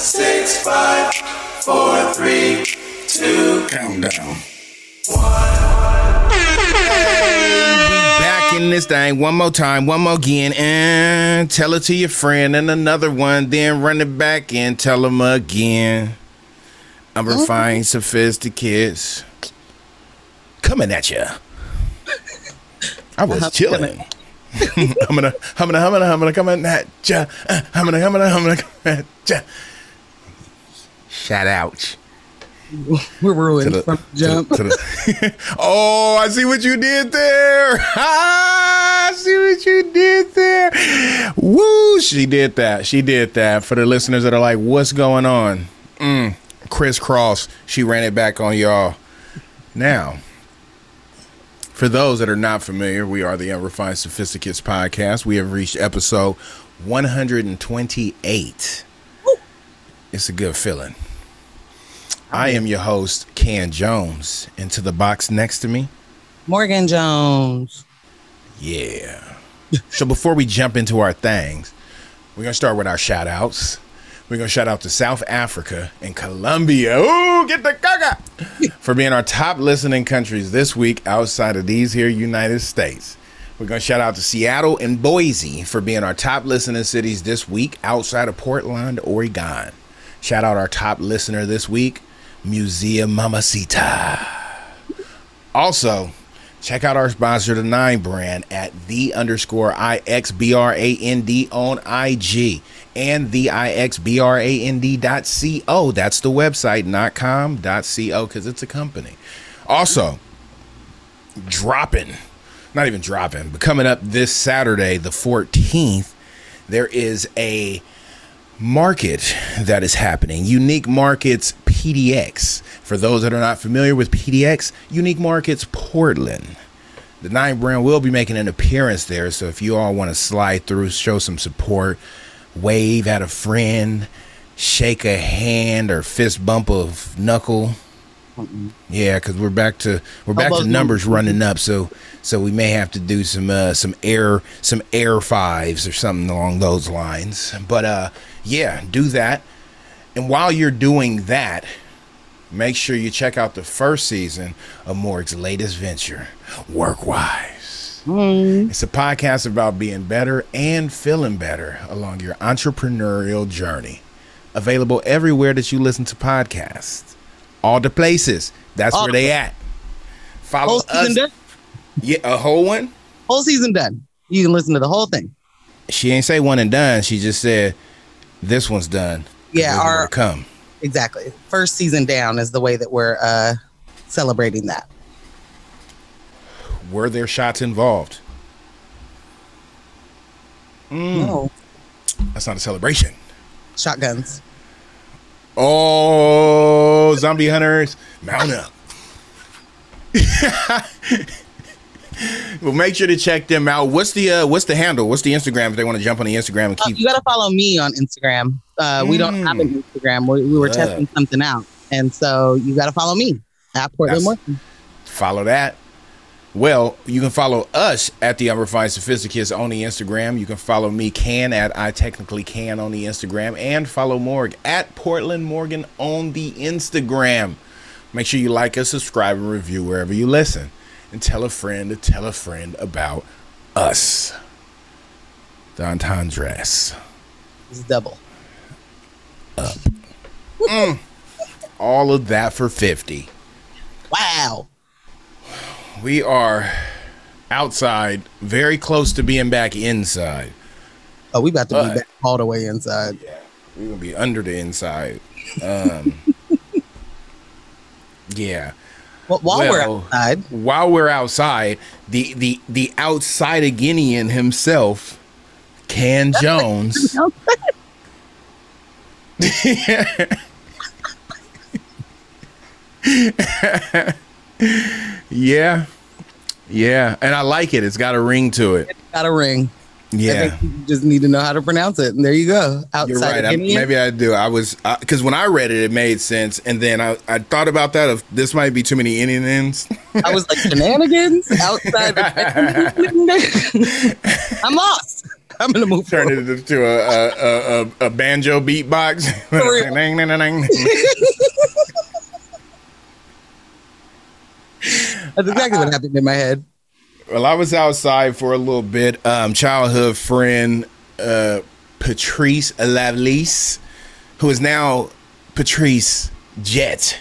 six, five, four, three, two. Countdown. Hey, we back in this thing one more time, one more again, and tell it to your friend, and another one, then run it back and tell them again. I'm refined, sophisticates coming at you. I was chilling. I'm gonna, I'm gonna, I'm gonna, I'm gonna come at ya. I'm gonna, I'm gonna, I'm gonna come at ya. Shout out. We're ruined to the, from the jump. to the- to the- oh, I see what you did there. Ah, I see what you did there. Woo! She did that. She did that. For the listeners that are like, "What's going on?" Mm, crisscross. She ran it back on y'all. Now, for those that are not familiar, we are the Unrefined Sophisticates podcast. We have reached episode 128. It's a good feeling. I am your host, Kan Jones, and to the box next to me, Morgan Jones. yeah. so before we jump into our things, we're gonna start with our shout outs. We're gonna shout out to South Africa and Colombia. Ooh, get the gaga for being our top listening countries this week outside of these here United States. We're gonna shout out to Seattle and Boise for being our top listening cities this week outside of Portland, Oregon. Shout out our top listener this week, Museum Mamacita. Also, check out our sponsor, the Nine brand, at the underscore IXBRAND on IG and the IXBRAND dot co. That's the website, not com dot co, because it's a company. Also, dropping, not even dropping, but coming up this Saturday, the 14th, there is a market that is happening. Unique Markets PDX. For those that are not familiar with PDX, Unique Markets Portland. The Nine brand will be making an appearance there. So if you all want to slide through, show some support, wave at a friend, shake a hand or fist bump of knuckle. Yeah, because we're back to we're back to numbers running up, so so we may have to do some uh, some air some air fives or something along those lines. But uh, yeah, do that. And while you're doing that, make sure you check out the first season of Morg's latest venture, Workwise. Mm. It's a podcast about being better and feeling better along your entrepreneurial journey. Available everywhere that you listen to podcasts. All the places. That's All where the they at. Follow Whole us. done. Yeah, a whole one. Whole season done. You can listen to the whole thing. She ain't say one and done. She just said this one's done. Yeah, our- come. Exactly. First season down is the way that we're uh celebrating that. Were there shots involved? Mm. No. That's not a celebration. Shotguns. Oh, zombie hunters, mount up. well, make sure to check them out. What's the uh, what's the handle? What's the Instagram if they want to jump on the Instagram and Uh, you got to follow me on Instagram. Uh, We don't have an Instagram. We, we were Uh. testing something out. And so you got to follow me at Portland Morgan. follow that. Well, you can follow us at the Unrefined Sophisticates on the Instagram. You can follow me, Kan, at I Technically Can on the Instagram. And follow Morg at Portland Morgan on the Instagram. Make sure you like us, subscribe, and review wherever you listen. And tell a friend to tell a friend about us. The entendres. It's double. Up. All of that for 50. Wow. We are outside, very close to being back inside. Oh, we about to Uh, be back all the way inside. Yeah, We're gonna be under the inside. Um, yeah. Well, while we're outside, While we're outside, the the the outside Guinean himself, Kan Jones. yeah, yeah, and I like it. It's got a ring to it. got a ring. I Yeah. think you just need to know how to pronounce it. And there you go. Outside You're right. of I, maybe I do. I was because when I read it, it made sense, and then I, I thought about that. Of this might be too many Indians. I was like shenanigans outside. Of I'm lost. I'm gonna move Turn forward. it into a a, a, a, banjo beatbox. That's exactly what happened in my head. Well, I was outside for a little bit. Um, childhood friend uh, Patrice Lavlise, who is now Patrice Jett.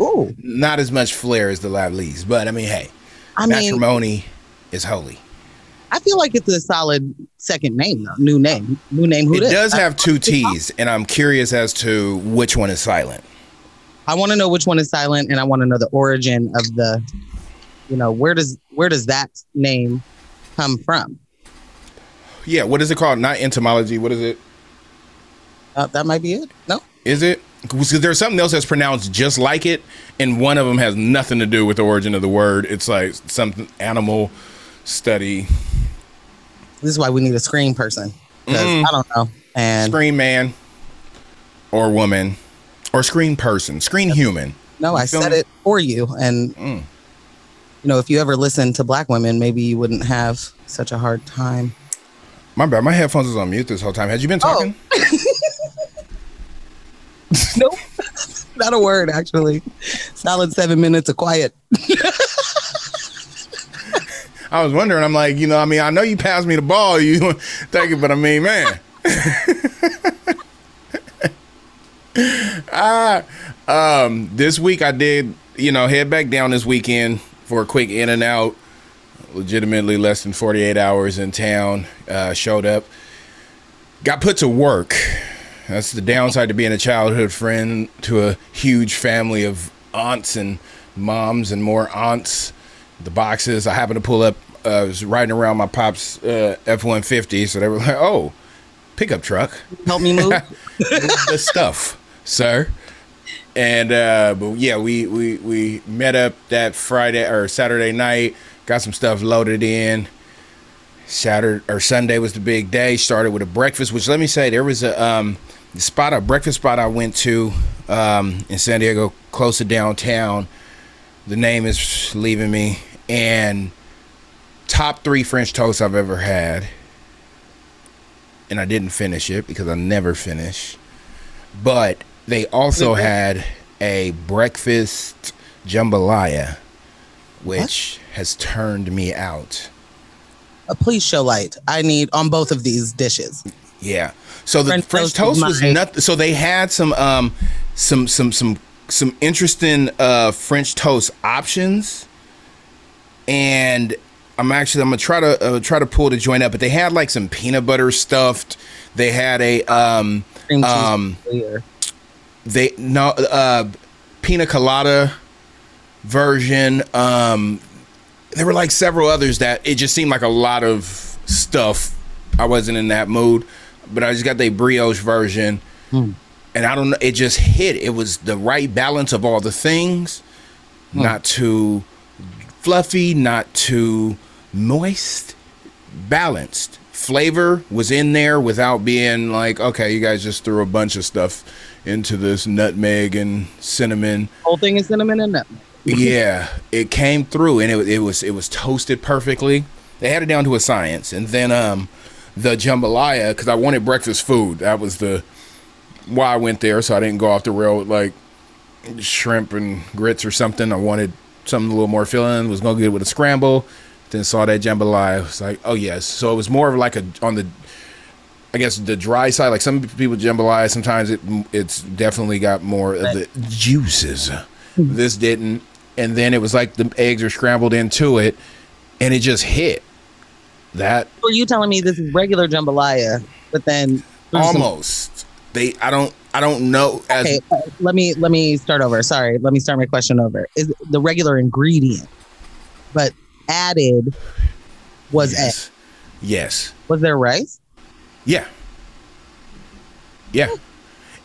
Ooh, Not as much flair as the Lavlise, but I mean, hey, I mean, matrimony is holy. I feel like it's a solid second name, though. New name, new name. Who It dis? does have two T's, and I'm curious as to which one is silent. I want to know which one is silent, and I want to know the origin of the, you know, where does where does that name come from? Yeah, what is it called? Not entomology. What is it? Uh, that might be it. No, Is it? Because there's something else that's pronounced just like it, and one of them has nothing to do with the origin of the word. It's like something animal study. this is why we need a screen person Mm. I don't know. And Screen man or woman or screen person, screen human. no, I You said me? it for you. And Mm. You know, if you ever listen to black women, maybe you wouldn't have such a hard time. My bad. My headphones was on mute this whole time. Had you been Oh. talking? Nope, not a word actually. Solid seven minutes of quiet. I was wondering. I'm like, you know, I mean, I know you passed me the ball. You thank you, but I mean, man. ah, um, this week I did, you know, head back down this weekend for a quick in and out. Legitimately less than 48 hours in town. Uh, showed up, got put to work. That's the downside to being a childhood friend to a huge family of aunts and moms and more aunts. The boxes I happened to pull up. Uh, I was riding around my pop's uh, F one fifty, so they were like, "Oh, pickup truck, Help me. Move the stuff, sir." And uh, but yeah, we we we met up that Friday or Saturday night. Got some stuff loaded in. Saturday or Sunday was the big day. Started with a breakfast, which let me say there was a um, spot, a breakfast spot I went to um, in San Diego, close to downtown. The name is leaving me, and top three French toast I've ever had, and I didn't finish it because I never finish. But they also had a breakfast jambalaya, which has turned me out. Uh, please show light. I need on both of these dishes. Yeah. So the French French, toast toast was nothing. So they had some um some some some some interesting uh French toast options, and I'm actually I'm gonna try to uh, try to pull the joint up. But they had like some peanut butter stuffed. They had a um Cream cheese um clear. They no uh pina colada version um there were like several others that it just seemed like a lot of stuff. I wasn't in that mood but i just got the brioche version. Hmm. and i don't know it just hit. It was the right balance of all the things. Hmm. not too fluffy not too moist balanced. Flavor was in there without being like okay you guys just threw a bunch of stuff into this nutmeg and cinnamon. Whole thing is cinnamon and nutmeg. yeah it came through and it, it was it was toasted perfectly. They had it down to a science. And then um the jambalaya because i wanted breakfast food. That was the why i went there so i didn't go off the rail with like shrimp and grits or something. I wanted something a little more filling was gonna get it with a scramble then saw that jambalaya. It was like oh yes. So it was more of like a on the I guess the dry side, like some people jambalaya, sometimes it it's definitely got more of the juices. This didn't, and then it was like the eggs are scrambled into it, and it just hit that Were you telling me this is regular jambalaya, but then there's some- almost. They, I don't, I don't know. As Okay, uh, let me let me start over. Sorry, let me start my question over. Is the regular ingredient, but added was egg. yes, yes, Was there rice? Yeah, yeah.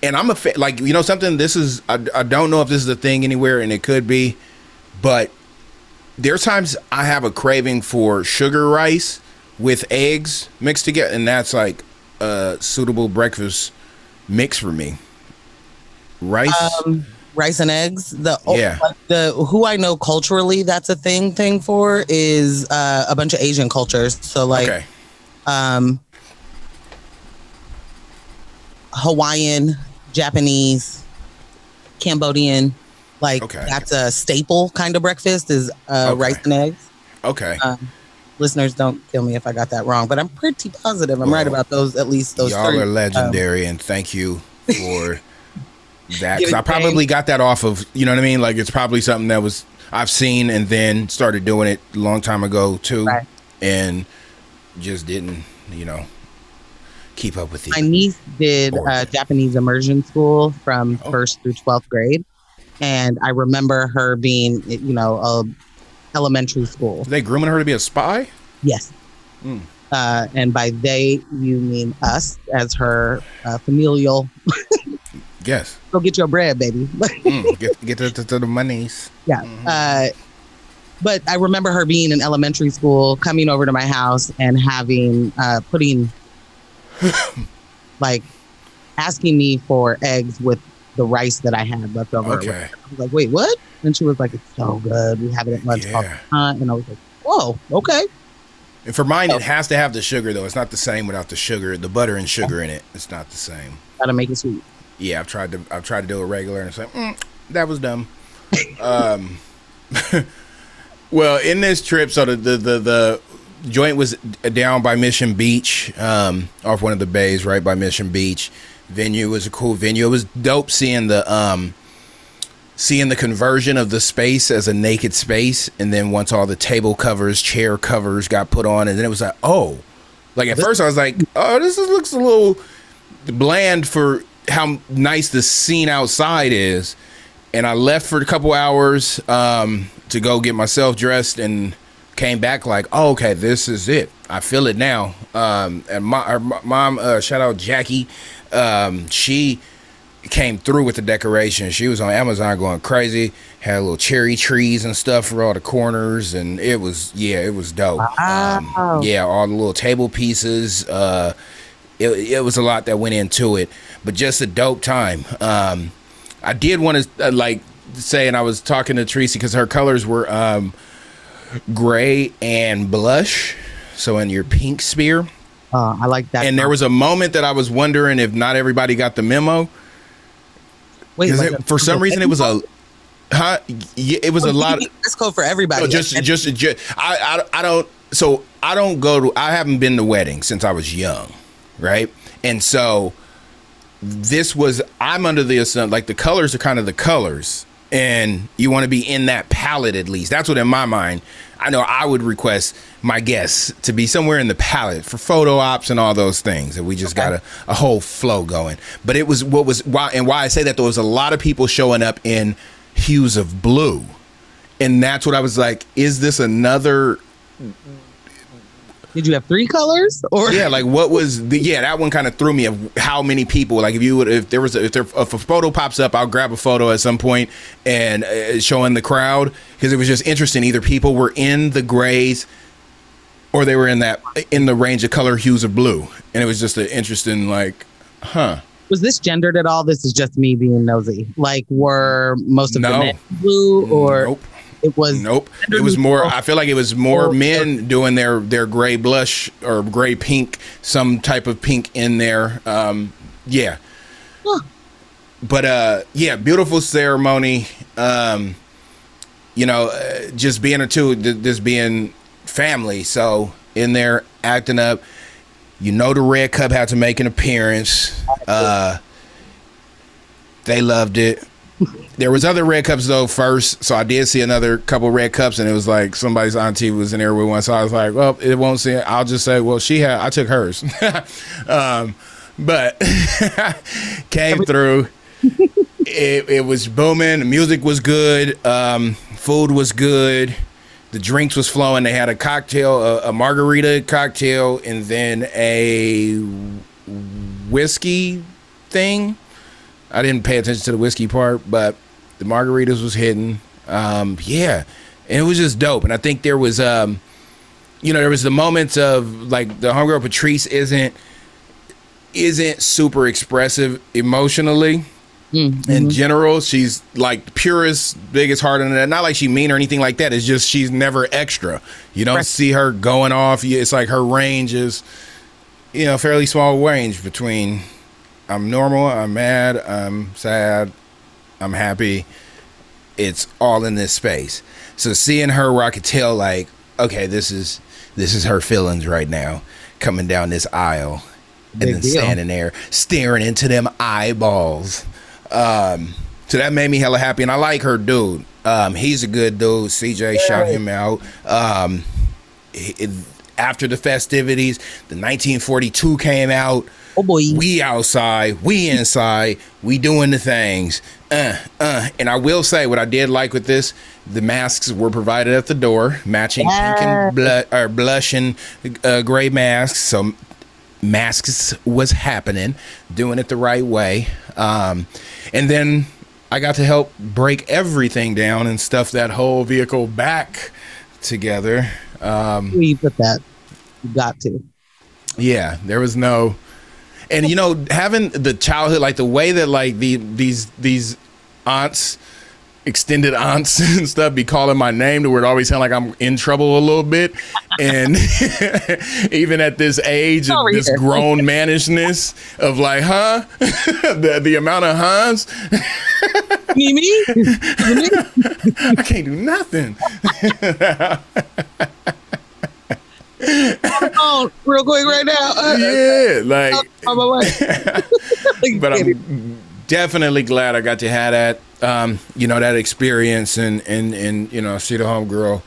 And I'm a fa- like you know something. This is I, I don't know if this is a thing anywhere, and it could be, but there's times I have a craving for sugar rice with eggs mixed together, and that's like a suitable breakfast mix for me. Rice, Um, rice and eggs. The Yeah. the who I know culturally that's a thing thing for is uh, a bunch of Asian cultures. So like okay, um, Hawaiian, Japanese, Cambodian. Like Okay. that's a staple kind of breakfast is uh, Okay. rice and eggs. Okay. Um, listeners, don't kill me if I got that wrong, but I'm pretty positive I'm right about those. At least those. Y'all three. are Um, legendary, and thank you for that. Because I probably got that off of, you know what I mean? Like it's probably something that was I've seen and then started doing it a long time ago too, Right. and just didn't, you know, keep up with my niece did uh, Japanese immersion school from Oh. first through 12th grade. And I remember her being, you know, a elementary school. They grooming her to be a spy? Yes. Mm. Uh, and by they, you mean us as her uh, familial. Yes. Go get your bread, baby. Mm, get get to, to, to the monies. yeah. Uh, but I remember her being in elementary school, coming over to my house and having, uh, putting, like, asking me for eggs with the rice that I had left over. Okay. I was like, wait, what? And she was like, it's so good. We have it at lunch all the time. And I was like, whoa, okay. And for mine, it has to have the sugar though. It's not the same without the sugar, the butter and sugar in it. It's not the same. Gotta make it sweet. Yeah, I've tried to I've tried to do it regular, and it's like mm, that was dumb. um, well, in this trip, so the the the, the joint was down by Mission Beach, um, off one of the bays, right by Mission Beach. Venue was a cool venue. It was dope seeing the um, seeing the conversion of the space as a naked space, and then once all the table covers, chair covers got put on, and then it was like, oh, like at first I was like, oh, this is, looks a little bland for how nice the scene outside is. And I left for a couple hours um, to go get myself dressed and came back like, oh, okay, this is it. I feel it now. Um, and my our mom, uh, shout out Jackie, um, she came through with the decoration. She was on Amazon going crazy. Had little cherry trees and stuff for all the corners, and it was yeah, it was dope. Um, yeah, all the little table pieces. Uh, it, it was a lot that went into it, but just a dope time. Um, I did want to uh, like say, and I was talking to Tracy because her colors were um, gray and blush. So in your pink spear, Uh, I like that. and there was a moment that I was wondering if not everybody got the memo Wait, like it- for some reason it was a, huh? Yeah, it was a lot. Of, Let's go for everybody. no, just, just, just, I, I, I don't. So I don't go to. I haven't been to weddings since I was young, right? And so this was. I'm under the assumption like the colors are kind of the colors, and you want to be in that palette at least. That's what in my mind. I know I would request my guests to be somewhere in the palette for photo ops and all those things, and we just got a, a whole flow going. But it was what was why and why I say that there was a lot of people showing up in hues of blue and that's what I was like. Is this another? Did you have three colors or Yeah, like what was the? Yeah, that one kind of threw me. Of how many people? Like if you would, if there was, a, if there, if a photo pops up, I'll grab a photo at some point and uh, showing the crowd because it was just interesting. Either people were in the grays, or they were in that in the range of color hues of blue, and it was just an interesting like, huh? was this gendered at all? This is just me being nosy. Like, were most of No. the men blue, or nope. It was Nope. It was more. I feel like it was more men doing their their gray blush or gray pink, some type of pink in there. Um, yeah. Huh. But uh, yeah, beautiful ceremony. Um, you know, uh, just being a two, th- just being family. So in there acting up. You know, the red cup had to make an appearance. Uh, they loved it. There was other red cups though first, so I did see another couple red cups, and it was like somebody's auntie was in there with one. So I was like, well, it won't see. It. I'll just say, well, she had. I took hers, um, but came through. It, it was booming. The music was good. Um, food was good. The drinks was flowing. They had a cocktail, a, a margarita cocktail, and then a whiskey thing. I didn't pay attention to the whiskey part, but the margaritas was hidden. Um, yeah, and it was just dope. And I think there was, um, you know, there was the moments of like the homegirl Patrice isn't isn't super expressive emotionally Mm, in general. She's like purest, biggest heart in that. Not like she mean or anything like that. It's just she's never extra. You don't Right. see her going off. It's like her range is you know, fairly small range between I'm normal, I'm mad, I'm sad, I'm happy. It's all in this space. So seeing her where I could tell like, okay, this is this is her feelings right now coming down this aisle and Big then deal. standing there staring into them eyeballs. Um, so that made me hella happy, and I like her dude. Um, he's a good dude. CJ shout him out. Um, it- after the festivities, the 1942 came out. Oh boy. We outside, we inside, we doing the things. Uh, uh. And I will say what I did like with this, the masks were provided at the door, matching pink and blu- or blush and uh, gray masks. So masks was happening, doing it the right way. Um, and then I got to help break everything down and stuff that whole vehicle back together. Um, Where you put that? You got to. yeah, there was no, and you know, having the childhood, like the way that like the these these aunts, extended aunts and stuff, be calling my name to where it always sound like I'm in trouble a little bit, and even at this age, Over oh, this here. grown mannishness of like, huh, the the amount of Mimi? Mimi? I can't do nothing. Real quick right now. Uh, Yeah, like. on my way. but I'm definitely glad I got to have that, um, you know, that experience and and and you know, see the homegirl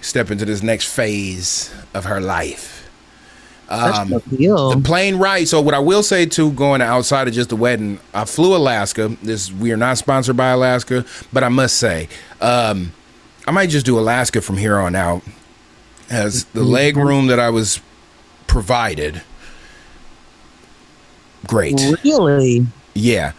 step into this next phase of her life. Um, That's the the plane ride. So what I will say too, going outside of just the wedding, I flew Alaska. This we are not sponsored by Alaska, but I must say, um, I might just do Alaska from here on out, as the leg room that I was provided. Great. Really? Yeah.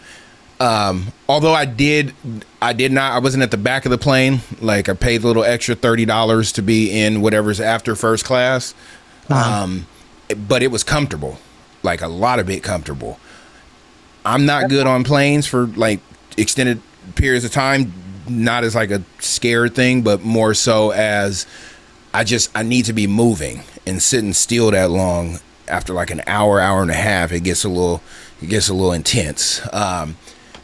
Um, although I did, I did not. I wasn't at the back of the plane. Like I paid a little extra thirty dollars to be in whatever's after first class. Um, but it was comfortable, like a lot of it comfortable. I'm not good on planes for like extended periods of time. Not as like a scared thing, but more so as I just I need to be moving and sitting still that long after like an hour, hour and a half, it gets a little it gets a little intense. Um,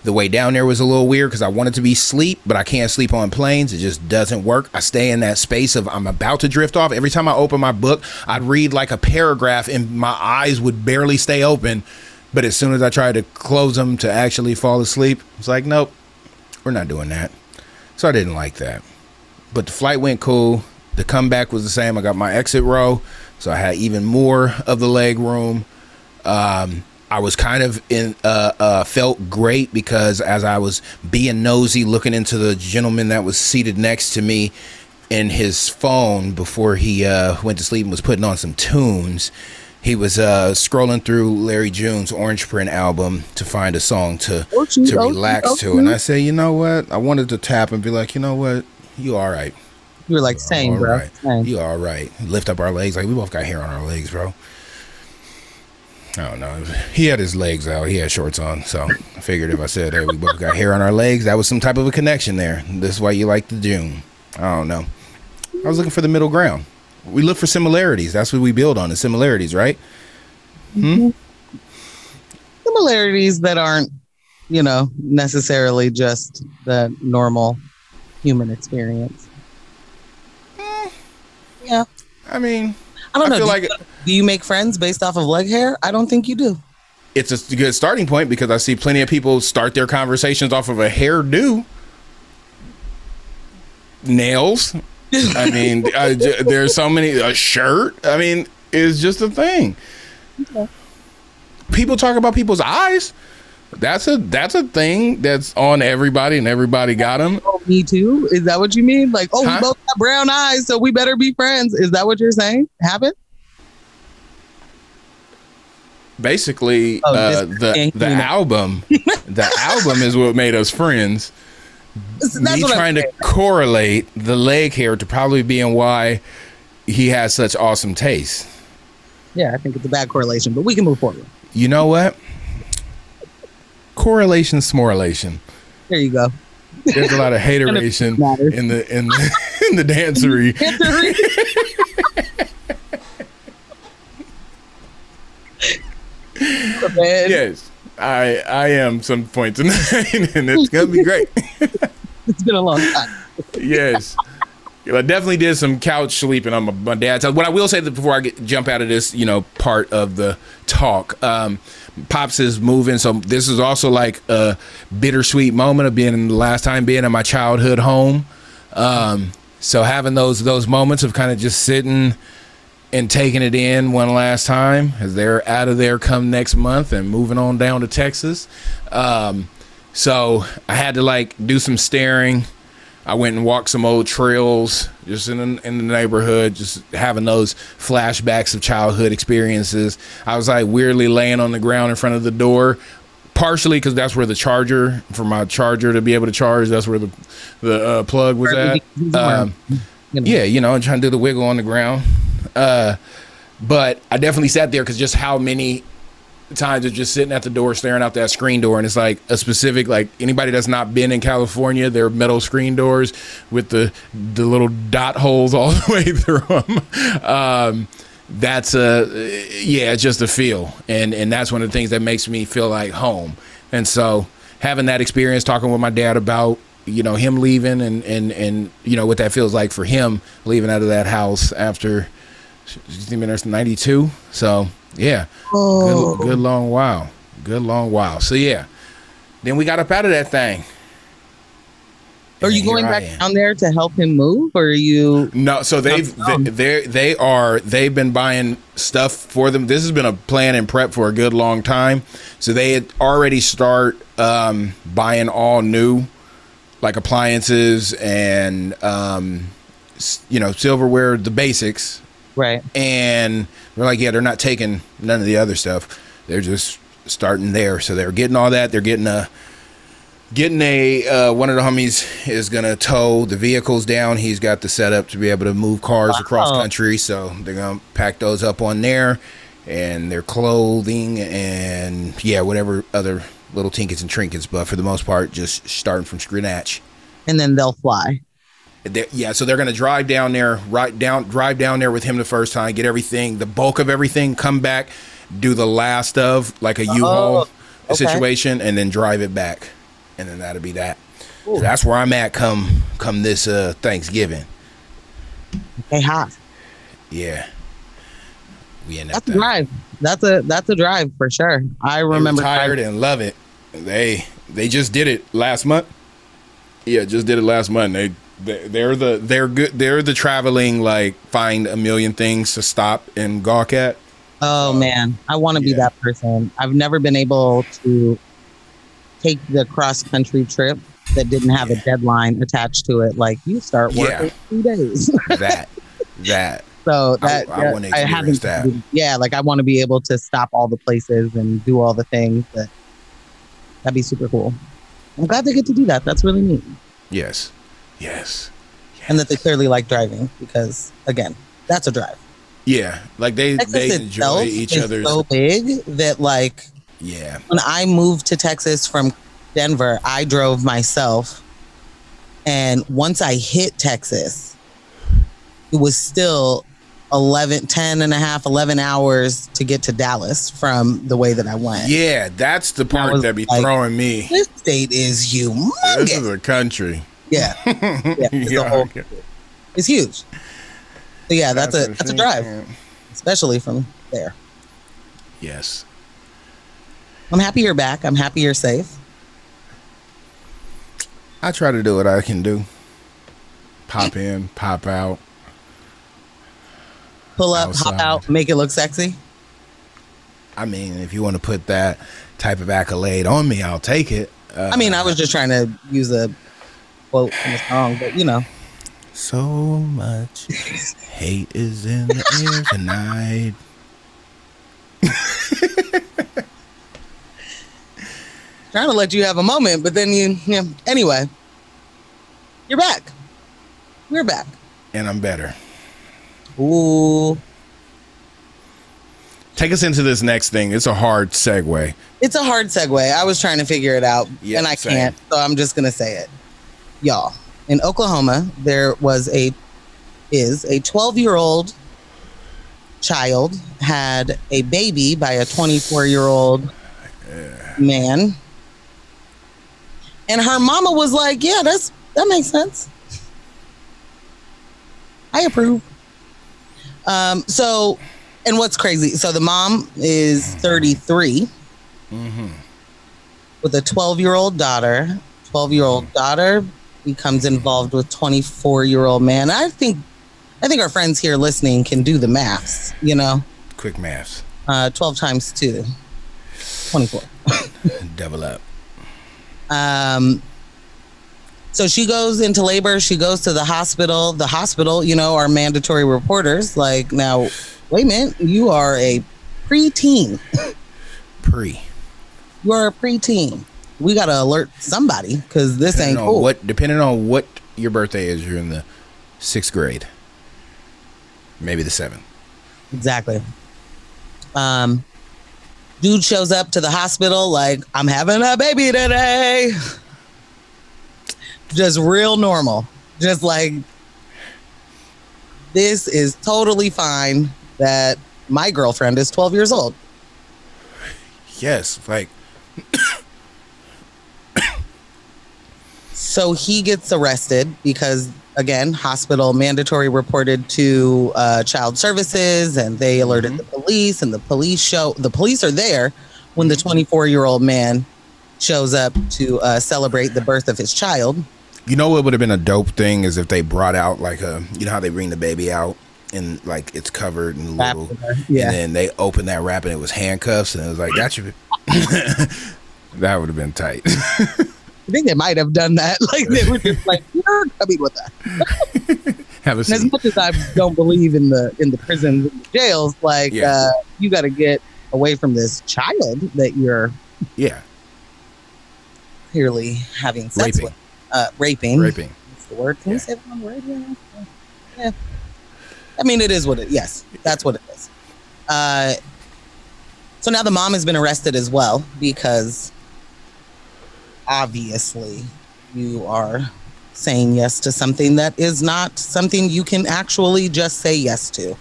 the way down there was a little weird because I wanted to be sleep, but I can't sleep on planes. It just doesn't work. I stay in that space of I'm about to drift off. Every time I open my book, I'd read like a paragraph and my eyes would barely stay open. But as soon as I tried to close them to actually fall asleep, it's like, nope, we're not doing that. So I didn't like that. But the flight went cool. The comeback was the same. I got my exit row, so I had even more of the leg room. Um, I was kind of in, uh, uh, felt great because as I was being nosy, looking into the gentleman that was seated next to me in his phone before he uh, went to sleep and was putting on some tunes. He was uh, scrolling through Larry June's Orange Print album to find a song to Oh, to oh, relax oh, to, and. I said, you know what? I wanted to tap and be like, you know what? You all right? You were like, same, bro. right. Same. You all right? Lift up our legs, like we both got hair on our legs, bro. I don't know. He had his legs out. He had shorts on, so I figured if I said, "Hey, we both got hair on our legs," that was some type of a connection there. This is why you like the June. I don't know. I was looking for the middle ground. We look for similarities. That's what we build on the similarities, right? Hmm? Similarities that aren't, you know, necessarily just the normal human experience. Yeah. I mean, I don't I know. feel do, like you, do you make friends based off of leg hair? I don't think you do. it's a good starting point because I see plenty of people start their conversations off of a hairdo, nails. I mean, there's so many a shirt. I mean, it's just a thing. People talk about people's eyes. That's a that's a thing that's on everybody, and everybody got them. Oh, me too. Is that what you mean? Like, oh, Huh? we both got brown eyes, so we better be friends. Is that what you're saying? Happen? Basically, Oh, uh, the the album, the album is what made us friends. That's me trying to correlate the leg hair to probably being why he has such awesome taste. Yeah, I think it's a bad correlation, but we can move forward. You know what? Correlation, smorelation. There you go. There's a lot of hateration in the in the, in the dancery. Yes, I I am some point tonight, and it's gonna be great. It's been a long time. yes. I definitely did some couch sleeping on my, my dad's house. What I will say that before I get, jump out of this, you know, part of the talk, um, pops is moving, so this is also like a bittersweet moment of being the last time being in my childhood home. Um, so having those those moments of kind of just sitting and taking it in one last time as they're out of there come next month and moving on down to Texas. Um, so I had to like do some staring. I went and walked some old trails just in the, in the neighborhood, just having those flashbacks of childhood experiences. I was like weirdly laying on the ground in front of the door, partially because that's where the charger for my charger to be able to charge. That's where the the uh, plug was at. Um, yeah, you know, trying to do the wiggle on the ground. Uh, but I definitely sat there because just how many times of just sitting at the door staring out that screen door and it's like a specific like anybody that's not been in California they're metal screen doors with the the little dot holes all the way through them um that's a yeah it's just a feel. And and that's one of the things that makes me feel like home. And so having that experience talking with my dad about you know him leaving and and and you know what that feels like for him leaving out of that house after since 92 so yeah Oh. good, good long while good long while so yeah then we got up out of that thing Are you going back down there to help him move, or are you? No, so they've they they they are they've been buying stuff for them. This has been a plan and prep for a good long time. So they had already start um, buying all new, like appliances and um, you know silverware, the basics. Right. And they're like, yeah, they're not taking none of the other stuff. They're just starting there. So they're getting all that. They're getting a getting a uh, one of the homies is gonna tow the vehicles down. He's got the setup to be able to move cars across country, so they're gonna pack those up on there, and their clothing and yeah, whatever other little tinkets and trinkets. But for the most part, just starting from scratch. And then they'll fly. They're- yeah, so they're gonna drive down there, right down, drive down there with him the first time, get everything, the bulk of everything, come back, do the last of like a U-Haul Oh, okay. situation, and then drive it back, and then that'll be that. So that's where I'm at come come this uh Thanksgiving. Hey, hot. Yeah, we that. That's a drive. That's a that's a drive for sure. I remember. driving- and love it. They they just did it last month. Yeah, just did it last month. They- they're the they're good. They're the traveling like find a million things to stop and gawk at. Oh uh, man, I want to be that person. I've never been able to take the cross country trip that didn't have a deadline attached to it. Like you start working Yeah. in two days. That that so that I yeah, I experience haven't. that. Yeah, like I want to be able to stop all the places and do all the things. That that'd be super cool. I'm glad they get to do that. That's really neat, yes yes and that they clearly like driving because again, that's a drive. yeah like they Texas they enjoy each other's so big that like yeah when I moved to Texas from Denver, I drove myself. And once I hit Texas, it was still 11, 10 and a half, 11 hours to get to Dallas from the way that I went. yeah that's the part that be like- throwing me. This state is This is a country. Yeah, yeah, it's, Yeah, whole, okay. it's huge. So yeah, that's, a what that's a drive, saying. especially from there. Yes. I'm happy you're back. I'm happy you're safe. I try to do what I can do. Pop in, pop out. Pull up, hop Outside. out, make it look sexy. I mean, if you want to put that type of accolade on me, I'll take it. Uh, I mean, I was just trying to use a quote from the song, but you know. so much hate is in the air tonight. trying to let you have a moment, but then you, yeah. Anyway, you're back. We're back. And I'm better. Ooh, Take us into this next thing. It's a hard segue. it's a hard segue. I was trying to figure it out, Yep, and I same. can't, so I'm just gonna say it, y'all. In Oklahoma, there was a is a 12 year old child had a baby by a 24 year old man. And her mama was like, Yeah, that's that makes sense. I approve. Um, so and what's crazy, so the mom is 33 with a 12 year old daughter. 12 year old daughter becomes involved with 24 year old man. I think I think our friends here listening can do the maths, you know. Quick maths. Uh, 12 times 2 24. Double up. Um, so she goes into labor. She goes to the hospital. The hospital, you know, are mandatory reporters. Like, now, wait a minute, you are a preteen. Pre. You are a preteen. We got to alert somebody because this ain't Depending on cool. what depending on what your birthday is, you're in the sixth grade. Maybe the seventh. Exactly. Um, dude shows up to the hospital like, I'm having a baby today. Just real normal. Just like, this is totally fine that my girlfriend is 12 years old. Yes, like So he gets arrested because, again, hospital mandatory reported to uh, child services, and they alerted the police. And the police show the police are there when the 24 year old man shows up to uh, celebrate the birth of his child. you know what would have been a dope thing is if they brought out like a you know how they bring the baby out and like it's covered in little yeah. and then they opened that wrap and it was handcuffs and it was like that should be that would have been tight. I think they might have done that. Like they were just like, "You're coming with that." Have a And as much as I don't believe in the in the prisons and the jails, like Yeah. uh, you got to get away from this child that you're Yeah, clearly having sex Raping. with, uh, raping. raping. That's the word. Can Yeah. we say that on the radio? Yeah. I mean, it is what it. Yes, that's what it is. Uh, so now the mom has been arrested as well because obviously you are saying yes to something that is not something you can actually just say yes to.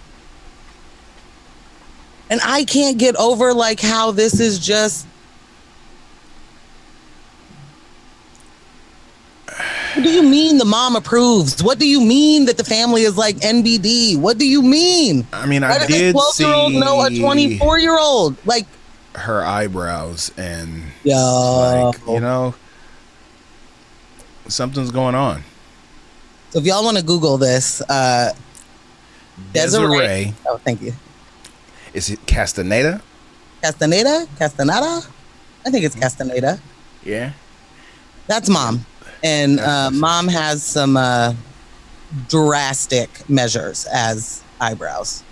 And I can't get over like how this is just What do you mean the mom approves? What do you mean that the family is like NBD? What do you mean? I mean, I did a 12 year old see know a 24 year old? Like, her eyebrows and yo. like you know something's going on. so if y'all want to Google this, uh, Desiree. Desiree, oh, thank you. is it Castaneda? Castaneda? Castaneda? I think it's Castaneda. Yeah. That's mom. And uh, mom has some uh, drastic measures as eyebrows.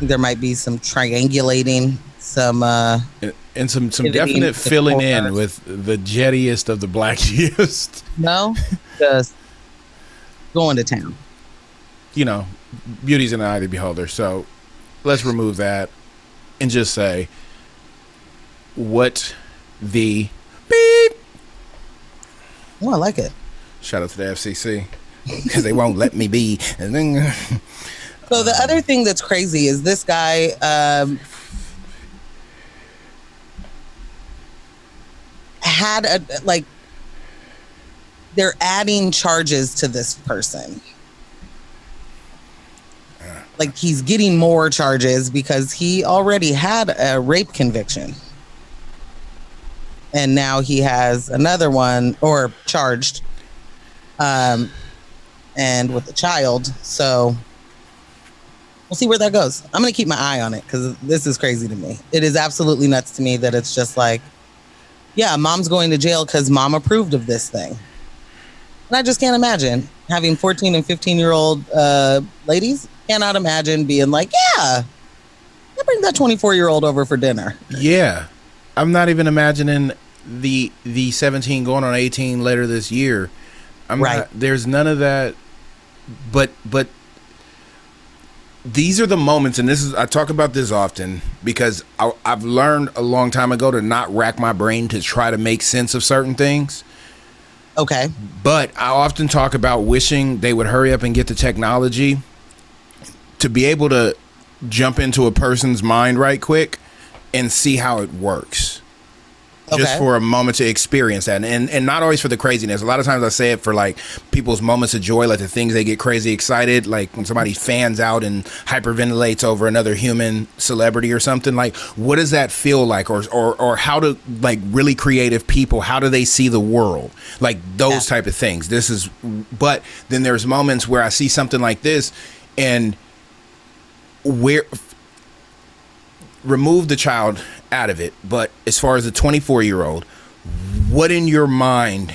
There might be some triangulating, some uh, And, and some some definite filling in with the jettiest of the blackiest. no, just going to town. you know, beauty's in the eye of the beholder. So let's remove that and just say what the beep. Oh, I like it. Shout out to the FCC because they won't let me be. And then So the other thing that's crazy is this guy. Um, had a like they're adding charges to this person. Like he's getting more charges because he already had a rape conviction. And now he has another one or charged um and with a child. So we'll see where that goes. I'm gonna keep my eye on it because this is crazy to me. It is absolutely nuts to me that it's just like yeah mom's going to jail because mom approved of this thing and i just can't imagine having 14 and 15 year old uh, ladies cannot imagine being like yeah I bring that 24 year old over for dinner yeah, I'm not even imagining the the 17 going on 18 later this year. I'm Right. not. There's none of that. But but these are the moments, and this is I talk about this often because I, I've learned a long time ago to not rack my brain to try to make sense of certain things. okay But I often talk about wishing they would hurry up and get the technology to be able to jump into a person's mind right quick and see how it works just Okay. for a moment to experience that. And and not always for the craziness. A lot of times i say it for like people's moments of joy like the things they get crazy excited like when somebody fans out and hyperventilates over another human celebrity or something like what does that feel like? Or or or how do like really creative people how do they see the world? Like those Yeah. type of things. This is but then there's moments where i see something like this and where remove the child out of it but as far as the 24 year old what in your mind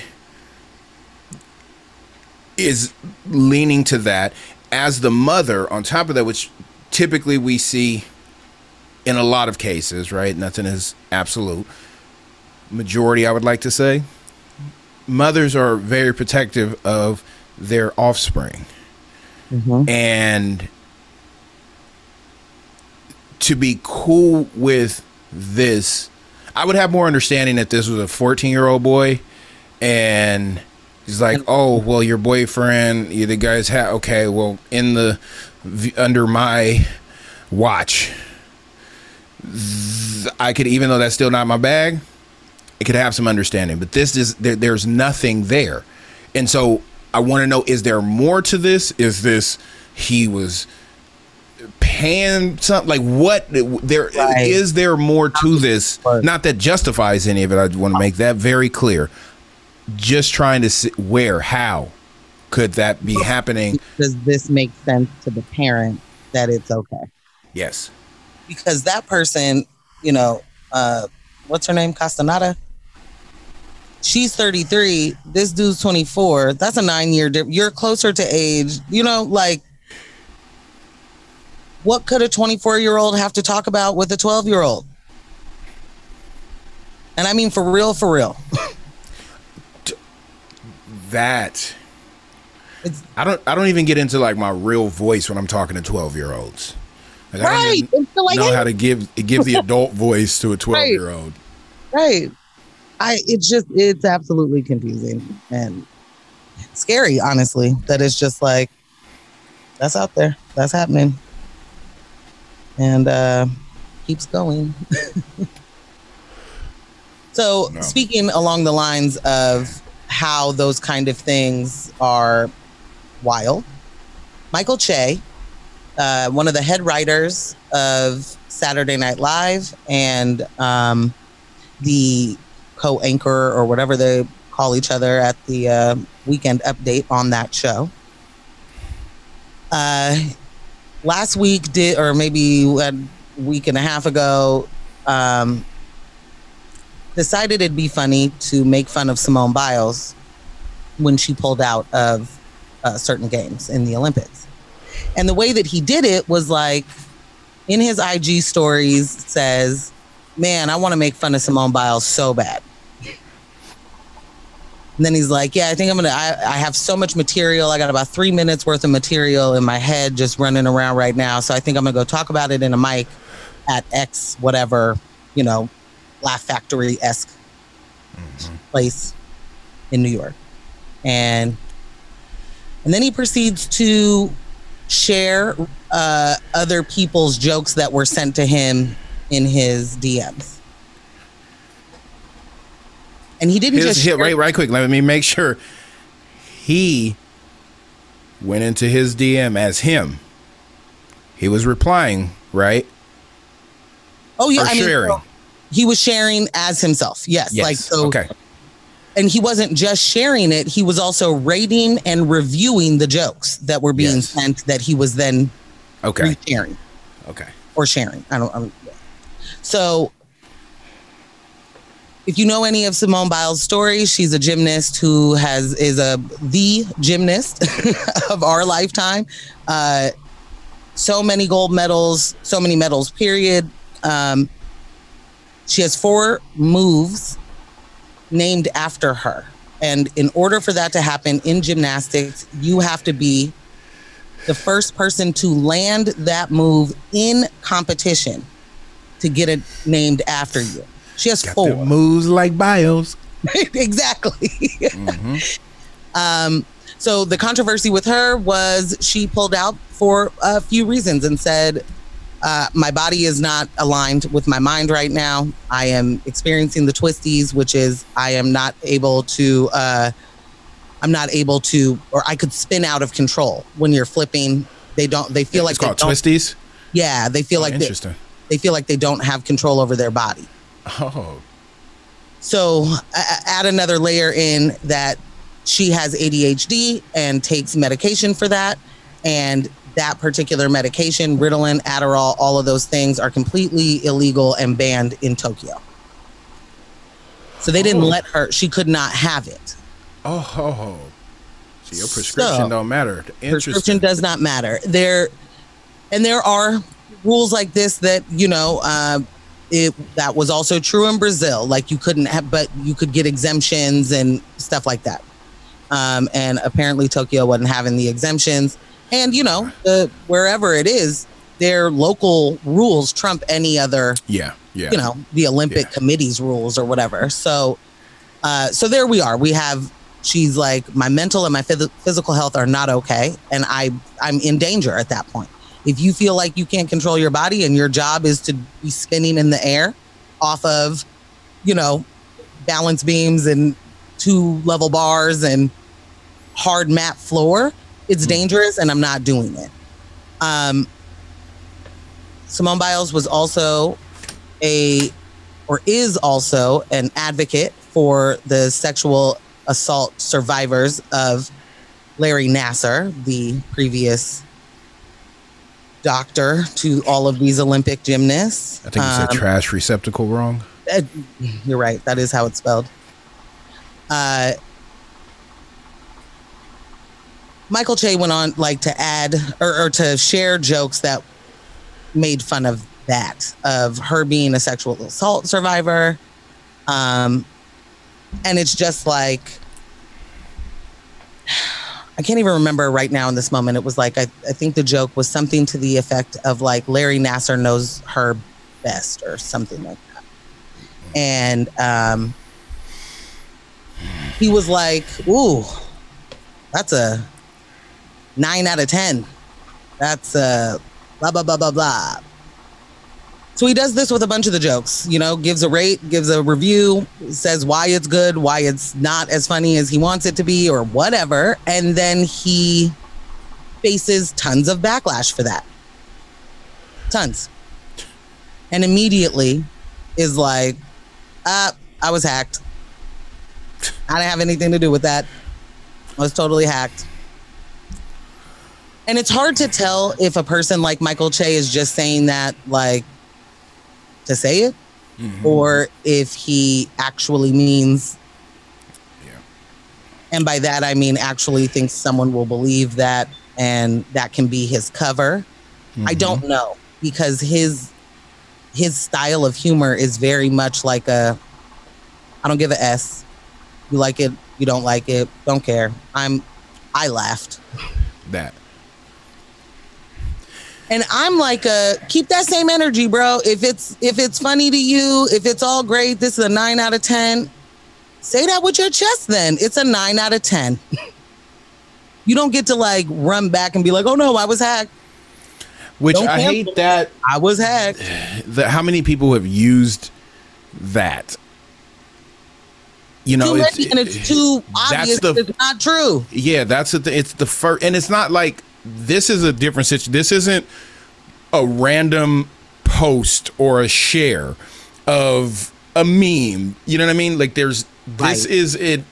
is leaning to that as the mother on top of that which typically we see in a lot of cases right? Nothing is absolute. Majority i would like to say mothers are very protective of their offspring. Mm-hmm. And to be cool with this i would have more understanding that this was a 14 year old boy and he's like oh well your boyfriend you the guys have okay well in the under my watch i could even though that's still not my bag it could have some understanding but this is there, there's nothing there. And so i want to know is there more to this? Is this he was paying something like what there is Right. there more to this not that justifies any of it i want to make that very clear just trying to see where how could that be happening Does this make sense to the parent that it's okay? yes Because that person, you know, uh, what's her name? Castaneda. She's 33. This dude's 24. That's a nine year difference. You're closer to age. You know, like, what could a 24 year old have to talk about with a 12 year old? And I mean, for real, for real. that It's- I don't I don't even get into like my real voice when I'm talking to 12 year olds. Like, I don't Right. like, know how to give give the adult voice to a 12 year old. Right. I it's just it's absolutely confusing and scary, honestly, that it's just like that's out there. That's happening. And uh keeps going. so No. speaking along the lines of how those kind of things are wild, Michael Che, uh, one of the head writers of Saturday Night Live and um, the co-anchor or whatever they call each other at the uh, weekend update on that show. Uh, last week did, or maybe a week and a half ago, um, decided it'd be funny to make fun of Simone Biles when she pulled out of uh, certain games in the Olympics. And the way that he did it was like in his IG stories says, Man, I want to make fun of Simone Biles so bad. And then he's like, Yeah, I think I'm gonna I, I have so much material. I got about three minutes worth of material in my head just running around right now. So I think I'm gonna go talk about it in a mic at X whatever, you know, Laugh Factory esque place in New York. And and then he proceeds to share uh, other people's jokes that were sent to him in his DMs. And he didn't His, just hit, right right quick. Let me make sure he went into his DM as him. He was replying, right? Oh yeah, or I mean, sharing. so he was sharing as himself. Yes, yes. like so. okay. And he wasn't just sharing it; he was also rating and reviewing the jokes that were being Yes. sent that he was then Okay. sharing. Okay. or sharing. I don't. I'm, so, if you know any of Simone Biles' stories, she's a gymnast who has is a the gymnast of our lifetime. Uh, so many gold medals, so many medals. Period. Um, she has four moves named after her, and in order for that to happen in gymnastics, you have to be the first person to land that move in competition to get it named after you. She has Got four. moves like bios. exactly. Mm-hmm. um, So the controversy with her was she pulled out for a few reasons and said, uh, "My body is not aligned with my mind right now. I am experiencing the twisties, which is I am not able to." Uh, I'm not able to, or I could spin out of control when you're flipping. They don't. They feel like it's they called twisties. Yeah, they feel Oh, like they, interesting. they feel like they don't have control over their body. Oh, So a- add another layer in that she has ADHD and takes medication for that. And that particular medication, Ritalin, Adderall, all of those things are completely illegal and banned in Tokyo. So they didn't Oh. let her, she could not have it. oh, ho, ho. So your prescription So, don't matter. prescription does not matter there and there are rules like this that you know uh, it that was also true in brazil. Like you couldn't have but you could get exemptions and stuff like that. Um, and apparently tokyo wasn't having the exemptions. And you know the, wherever it is their local rules trump any other Yeah, yeah. you know the olympic Yeah. committee's rules or whatever. So uh so there we are. We have she's like my mental and my phys- physical health are not okay and i i'm in danger at that point if you feel like you can't control your body and your job is to be spinning in the air off of you know balance beams and two level bars and hard mat floor it's dangerous and i'm not doing it. Um simone biles was also a or is also an advocate for the sexual assault survivors of Larry Nassar, the previous doctor to all of these Olympic gymnasts. I think you said Um, trash receptacle wrong. uh, you're right. That is how it's spelled. Uh, Michael Che went on like to add or, or to share jokes that made fun of that of her being a sexual assault survivor. Um, and it's just like I can't even remember right now in this moment. It was like I, I think the joke was something to the effect of like Larry Nassar knows her best or something like that. And um, he was like, "Ooh, that's a nine out of ten. That's a blah blah blah blah blah." So he does this with a bunch of the jokes, you know, gives a rate, gives a review, says why it's good, why it's not as funny as he wants it to be, or whatever. And then he faces tons of backlash for that. Tons. And immediately is like, uh, I was hacked. I didn't have anything to do with that. I was totally hacked. And it's hard to tell if a person like Michael Che is just saying that, like, to say it, mm-hmm. or if he actually means. Yeah. And by that, I mean actually thinks someone will believe that and that can be his cover. I mm-hmm. don't know because his his style of humor is very much like a I don't give a S. You like it, you don't like it, don't care. I'm I laughed. That. And I'm like a keep that same energy, bro. If it's if it's funny to you, if it's all great, this is a 9 out of 10. Say that with your chest then. It's a 9 out of 10. you don't get to like run back and be like, "Oh no, I was hacked. Which Don't I hate that. I was hacked." that how many people have used that? You know, too it's, many and it's too obvious the- it's not true. Yeah, that's the th- it's the first, and it's not like this is a different situation. This isn't a random post or a share of a meme. You know what I mean? Like there's this Right. is it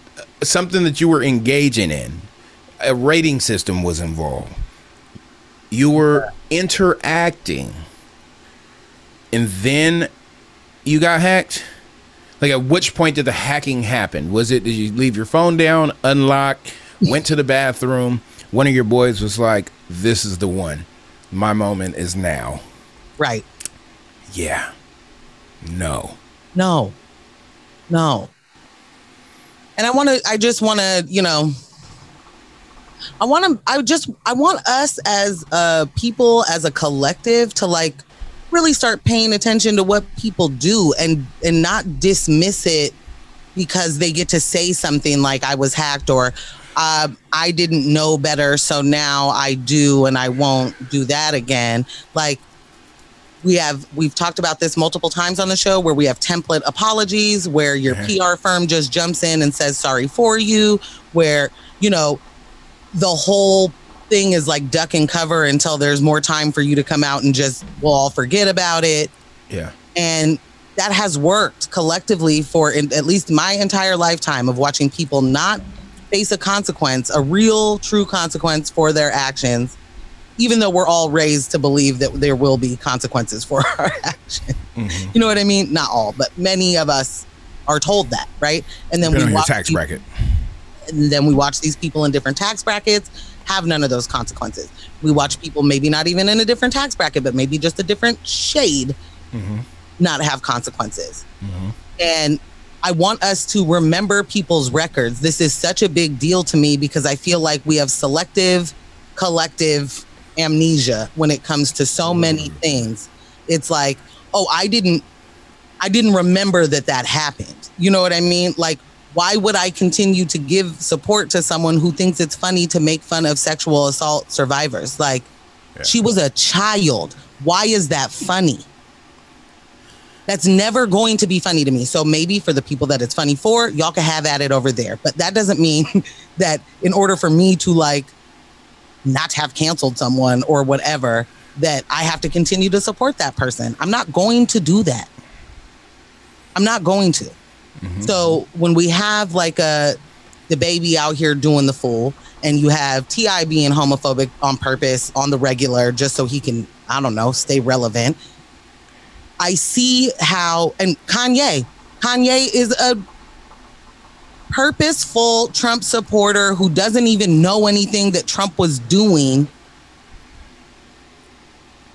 something that you were engaging in. A rating system was involved. You were interacting, and then you got hacked. Like at which point did the hacking happen? Was it did you leave your phone down, unlock, went to the bathroom? One of your boys was like, "This is the one. My moment is now." Right. Yeah. No. No. No. And I want to I just want to, you know, I want to I just I want us as uh people as a collective to like really start paying attention to what people do and and not dismiss it because they get to say something like I was hacked or uh, I didn't know better, so now I do, and I won't do that again. Like we have, we've talked about this multiple times on the show, where we have template apologies, where your. PR firm just jumps in and says sorry for you, where you know the whole thing is like duck and cover until there's more time for you to come out and just we'll all forget about it Yeah. and that has worked collectively for in, at least my entire lifetime of watching people not face a consequence a real true consequence for their actions even though we're all raised to believe that there will be consequences for our actions Mhm. you know what i mean not all but many of us are told that right and then Depending we watch tax people- bracket. and then we watch these people in different tax brackets have none of those consequences. We watch people maybe not even in a different tax bracket, but maybe just a different shade Mhm. not have consequences. Mhm. And I want us to remember people's records. This is such a big deal to me because I feel like we have selective, collective amnesia when it comes to so many mm. things. It's like, oh, I didn't, I didn't remember that that happened. You know what I mean? Like, why would I continue to give support to someone who thinks it's funny to make fun of sexual assault survivors? Like, Yeah. she was a child. Why is that funny? That's never going to be funny to me. So maybe for the people that it's funny for, y'all can have at it over there. But that doesn't mean that in order for me to like not have canceled someone or whatever, that I have to continue to support that person. I'm not going to do that. I'm not going to. Mm-hmm. So when we have like a DaBaby out here doing the fool, and you have Ti being homophobic on purpose on the regular, just so he can, I don't know, stay relevant. I see how, and Kanye, Kanye is a purposeful Trump supporter who doesn't even know anything that Trump was doing.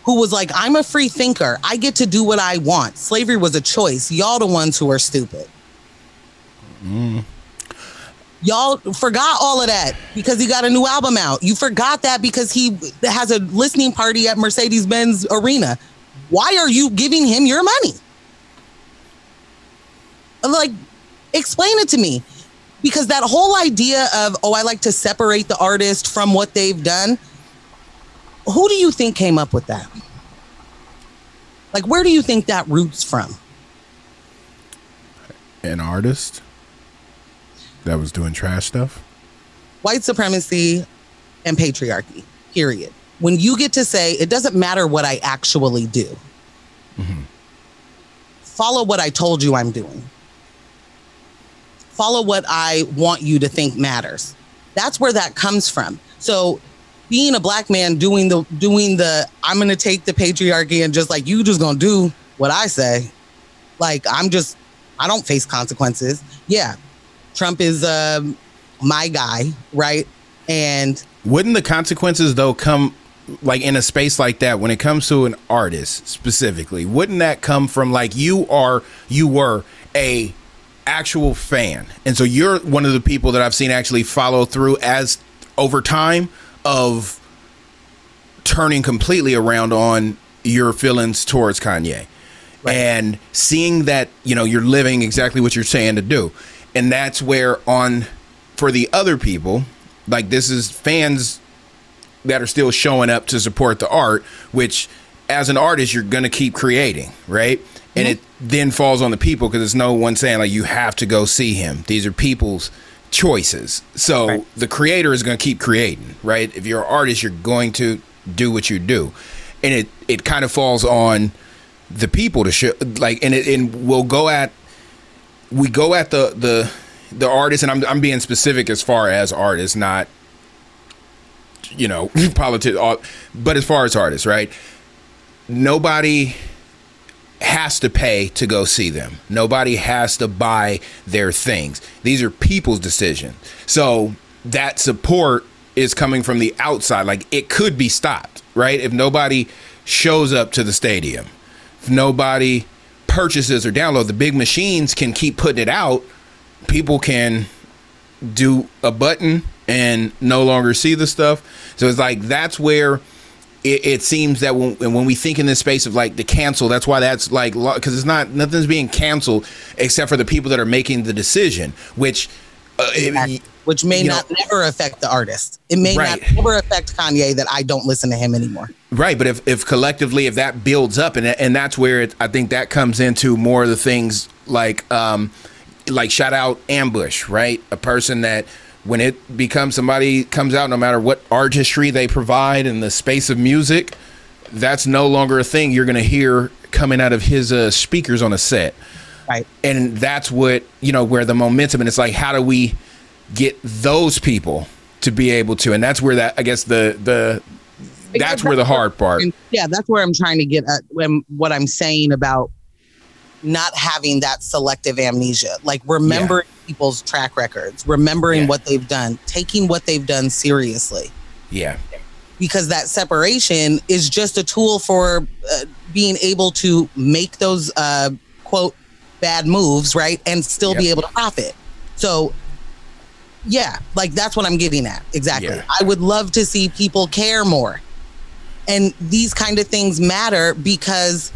Who was like, I'm a free thinker. I get to do what I want. Slavery was a choice. Y'all the ones who are stupid. Mm. Y'all forgot all of that because he got a new album out. You forgot that because he has a listening party at Mercedes Benz Arena. Why are you giving him your money? Like, explain it to me. Because that whole idea of, oh, I like to separate the artist from what they've done, who do you think came up with that? Like, where do you think that roots from? An artist that was doing trash stuff. white supremacy and patriarchy period when you get to say it doesn't matter what i actually do. Follow what i told you i'm doing. Follow what i want you to think matters. That's where that comes from. So being a black man doing the doing the i'm gonna take the patriarchy and just like you just gonna do what i say. Like i'm just i don't face consequences. Yeah trump is um my guy right? And Wouldn't the consequences though come like in a space like that when it comes to an artist specifically? Wouldn't that come from like you are you were a actual fan. And so you're one of the people that I've seen actually follow through as over time of turning completely around on your feelings towards Kanye. And seeing that, you know, you're living exactly what you're saying to do. And that's where on for the other people, like this is fans that are still showing up to support the art, which as an artist you're gonna keep creating, right? And it mm-hmm. then falls on the people because there's no one saying like you have to go see him. These are people's choices. So Right. the creator is gonna keep creating, right? If you're an artist, you're going to do what you do. And it it kind of falls on the people to show like and it and we'll go at we go at the the the artist and I'm I'm being specific as far as artists, not you know, politics All, but as far as artists, right? Nobody has to pay to go see them. Nobody has to buy their things. These are people's decisions. So that support is coming from the outside. Like it could be stopped, right? If nobody shows up to the stadium, if nobody purchases or download, the big machines can keep putting it out. People can do a button and no longer see the stuff. So it's like that's where it, it seems that when, when we think in this space of like the cancel, that's why that's like because it's not nothing's being canceled except for the people that are making the decision. Which uh, it- which may not never affect the artist. It may Right. not ever affect Kanye that I don't listen to him anymore. Right, but if, if collectively if that builds up and and that's where it, I think that comes into more of the things like um like shout out ambush, right? A person that when it becomes somebody comes out no matter what artistry they provide in the space of music, that's no longer a thing you're going to hear coming out of his uh, speakers on a set. Right. And that's what, you know, where the momentum and it's like how do we get those people to be able to and that's where that I guess the the that's where the hard part. Yeah, that's where I'm trying to get at when what I'm saying about not having that selective amnesia, like remembering people's track records, remembering Yeah. what they've done, taking what they've done seriously. Yeah. because that separation is just a tool for uh, being able to make those uh, quote bad moves right and still be able to profit so yeah like that's what i'm getting at exactly Yeah. i would love to see people care more and these kind of things matter because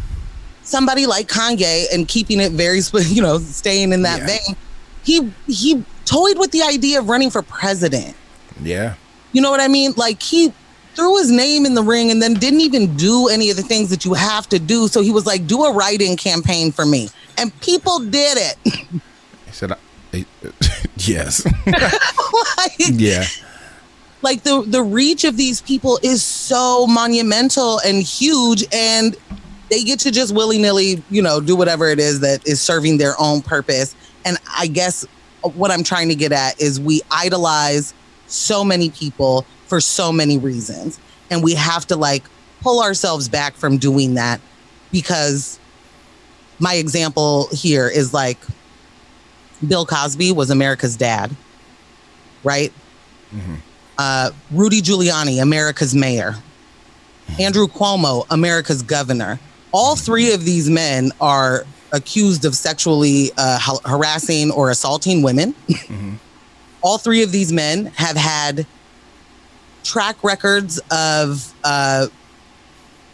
somebody like kanye and keeping it very you know staying in that Yeah. vein he he toyed with the idea of running for president Yeah. you know what I mean? Like he threw his name in the ring and then didn't even do any of the things that you have to do. So he was like, do a write-in campaign for me. And people did it. He said, I, yes. like, yeah. like the the reach of these people is so monumental and huge and they get to just willy-nilly, you know, do whatever it is that is serving their own purpose. And I guess what I'm trying to get at is we idolize so many people for so many reasons. And we have to like pull ourselves back from doing that because my example here is like Bill Cosby was America's dad, right? Uh, Rudy Giuliani, America's mayor. Andrew Cuomo, America's governor. All three of these men are accused of sexually uh, ha- harassing or assaulting women. All three of these men have had track records of uh,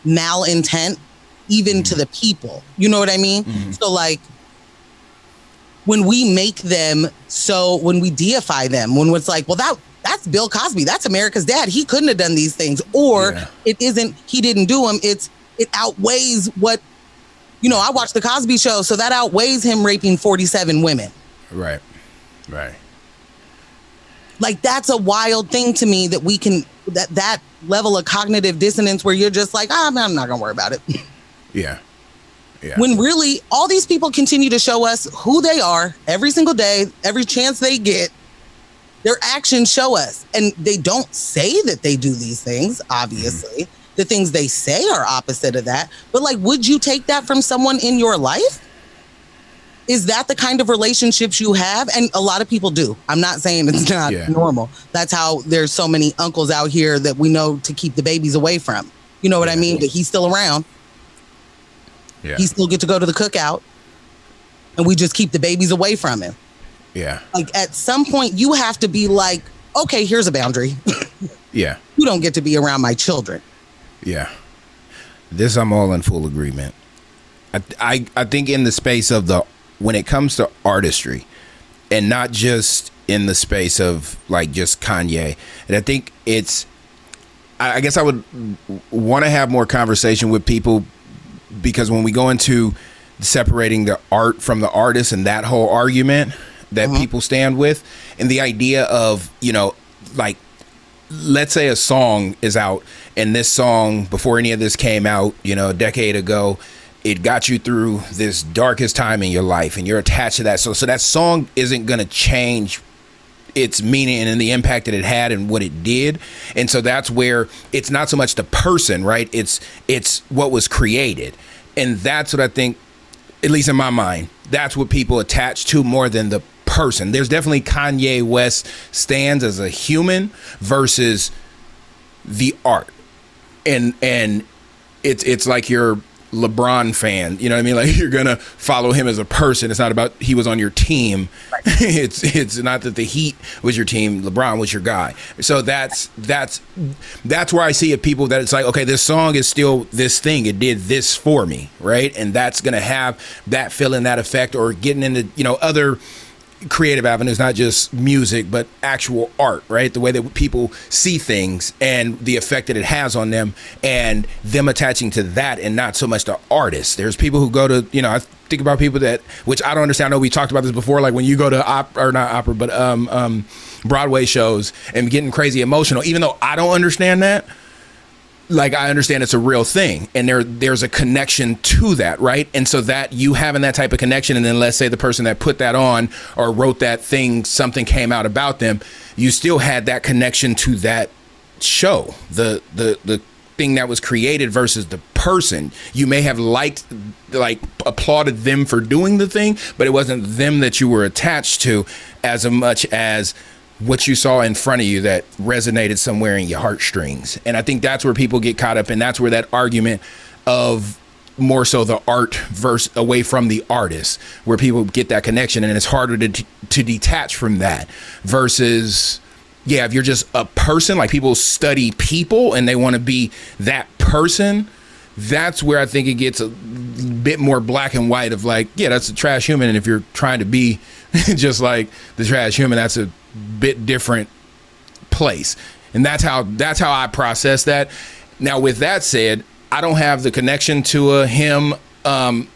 malintent, even to the people. You know what I mean? So, like, when we make them so when we deify them when it's like well that that's bill cosby that's america's dad he couldn't have done these things or Yeah. it isn't he didn't do them it's it outweighs what you know i watched the cosby show so that outweighs him raping 47 women Right. Right. like that's a wild thing to me that we can that that level of cognitive dissonance where you're just like ah, i'm not gonna worry about it Yeah. Yeah. when really all these people continue to show us who they are every single day, every chance they get. Their actions show us, and they don't say that they do these things, obviously. The things they say are opposite of that. But, like, would you take that from someone in your life? Is that the kind of relationships you have? And a lot of people do. I'm not saying it's not Yeah. normal. That's how there's so many uncles out here that we know to keep the babies away from. You know what I mean? But he's still around yeah. he still get to go to the cookout and we just keep the babies away from him yeah. like at some point you have to be like okay here's a boundary Yeah. you don't get to be around my children Yeah. This I'm all in full agreement. I, I I think in the space of the when it comes to artistry and not just in the space of like just Kanye. And I think it's I I guess I would want to have more conversation with people because when we go into separating the art from the artist and that whole argument that mm-hmm. people stand with and the idea of, you know, like let's say a song is out and this song before any of this came out you know a decade ago it got you through this darkest time in your life and you're attached to that so so that song isn't going to change its meaning and the impact that it had and what it did. And so that's where it's not so much the person right? It's it's what was created. And that's what i think at least in my mind, that's what people attach to more than the person. There's definitely Kanye West stands as a human versus the art. And and it's it's like you're LeBron fan, you know what I mean? Like you're gonna follow him as a person. It's not about he was on your team. it's it's not that the Heat was your team. LeBron was your guy. So that's that's that's where I see it. People that it's like, okay, this song is still this thing. It did this for me, right? And that's gonna have that feeling, that effect, or getting into you know other creative avenues, not just music, but actual art, right? The way that people see things and the effect that it has on them, and them attaching to that, and not so much the artist. There's people who go to, you know, I think about people that, which I don't understand. I know we talked about this before, like when you go to or not opera, but um, um, Broadway shows and getting crazy emotional. Even though I don't understand that, like I understand it's a real thing and there there's a connection to that, right? And so that you having that type of connection and then let's say the person that put that on or wrote that thing something came out about them, you still had that connection to that show. The the the thing that was created versus the person. You may have liked like applauded them for doing the thing, but it wasn't them that you were attached to as much as what you saw in front of you that resonated somewhere in your heartstrings. And I think that's where people get caught up and that's where that argument of more so the art verse away from the artist where people get that connection and it's harder to to detach from that versus yeah, if you're just a person, like people study people and they want to be that person, that's where I think it gets a bit more black and white of like, yeah, that's a trash human. And if you're trying to be just like the trash human, that's a bit different place. And that's how that's how I process that. Now, with that said, I don't have the connection to a him um,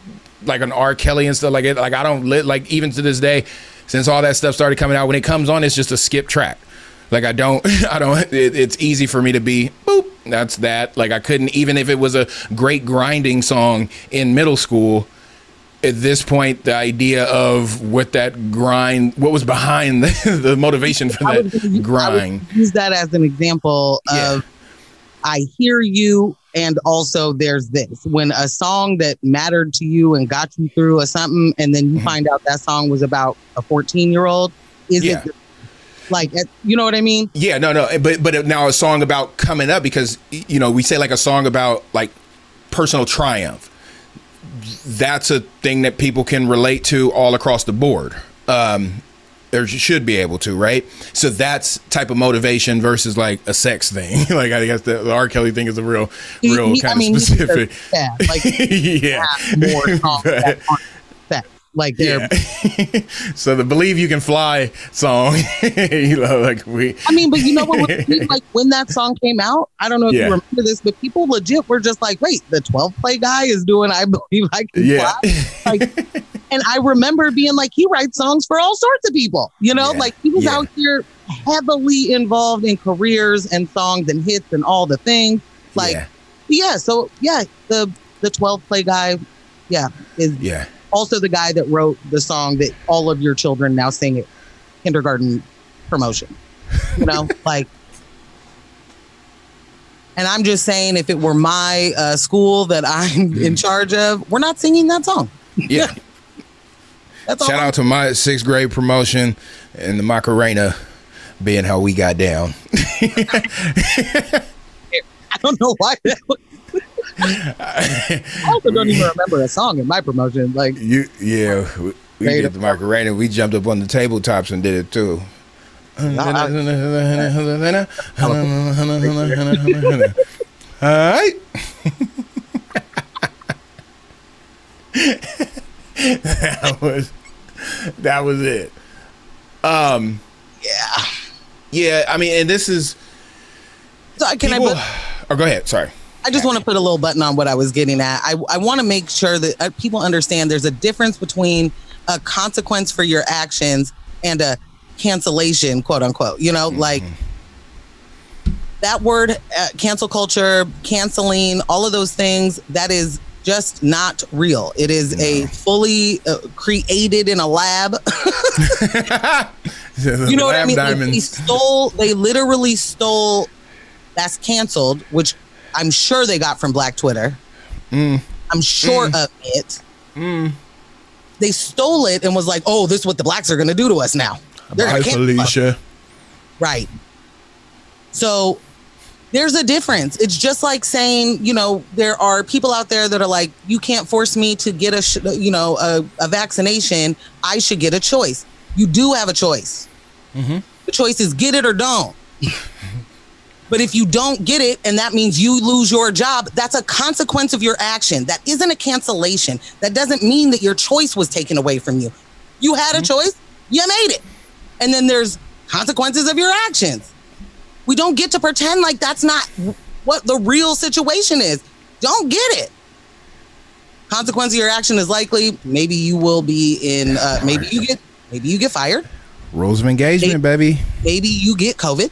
like an R. Kelly and stuff like it. Like I don't li- like even to this day, since all that stuff started coming out, when it comes on, it's just a skip track. Like I don't, I don't. It, it's easy for me to be boop. That's that. Like I couldn't even if it was a great grinding song in middle school. At this point, the idea of what that grind, what was behind the, the motivation for that would use- I would grind. use that as an example Yeah. of I hear you and also there's this when a song that mattered to you and got you through a something and then you Mhm. find out that song was about a 14 year old is Yeah. it like you know what I mean Yeah, no, no, but but now a song about coming up because you know we say like a song about like personal triumph. That's a thing that people can relate to all across the board. Um, or should be able to, right? So that's type of motivation versus like a sex thing. like I guess the, the R. Kelly thing is a real, real kind I mean, of specific. yeah like yeah. more songs that aren't sex. Like they're Yeah. so the "Believe You Can Fly" song, you know, like we, I mean, but you know what? Like when that song came out, I don't know if Yeah. you remember this, but people legit were just like, "Wait, the 12 play guy is doing I believe I can yeah, fly." Like, and I remember being like, he writes songs for all sorts of people. You know, Yeah. like he was out here heavily involved in careers and songs and hits and all the things. Like, yeah, yeah. So yeah, the the 12 play guy, yeah, is yeah. Also the guy that wrote the song that all of your children now sing at kindergarten promotion. You know, like. And I'm just saying, if it were my uh, school that I'm Mm-hmm. in charge of, we're not singing that song. yeah. That's all. Shout out to my sixth grade promotion and the Macarena being how we got down. I don't know why. That was, I also don't even remember a song in my promotion. Like, You, yeah, we, we did the Macarena. We jumped up on the tabletops and did it too. All right. that was that was it. Um. yeah. Yeah. I mean, and this is. So can people, I? Put, oh, go ahead. Sorry. I just want to put a little button on what I was getting at. I I want to make sure that uh, people understand there's a difference between a consequence for your actions and a cancellation, quote unquote. You know, like that word, uh, cancel culture, canceling, all of those things. That is just not real. It is a fully uh, created in a lab. you know what I mean? Like, they stole. They literally stole. That's canceled, which I'm sure they got from Black Twitter. Mm. I'm sure of it. Mm. They stole it and was like, "Oh, this is what the blacks are going to do to us now." They're Bye, gonna cancel us. Felicia. Right. So there's a difference. It's just like saying, you know, there are people out there that are like, you can't force me to get a, sh- you know, a, a vaccination. I should get a choice. You do have a choice. Mhm. The choice is get it or don't. but if you don't get it and that means you lose your job, that's a consequence of your action. That isn't a cancellation. That doesn't mean that your choice was taken away from you. You had a choice. You made it. And then there's consequences of your actions. We don't get to pretend like that's not what the real situation is. Don't get it. Consequence of your action is likely maybe you will be in uh, maybe you get maybe you get fired, Rules of engagement, baby. maybe you get COVID.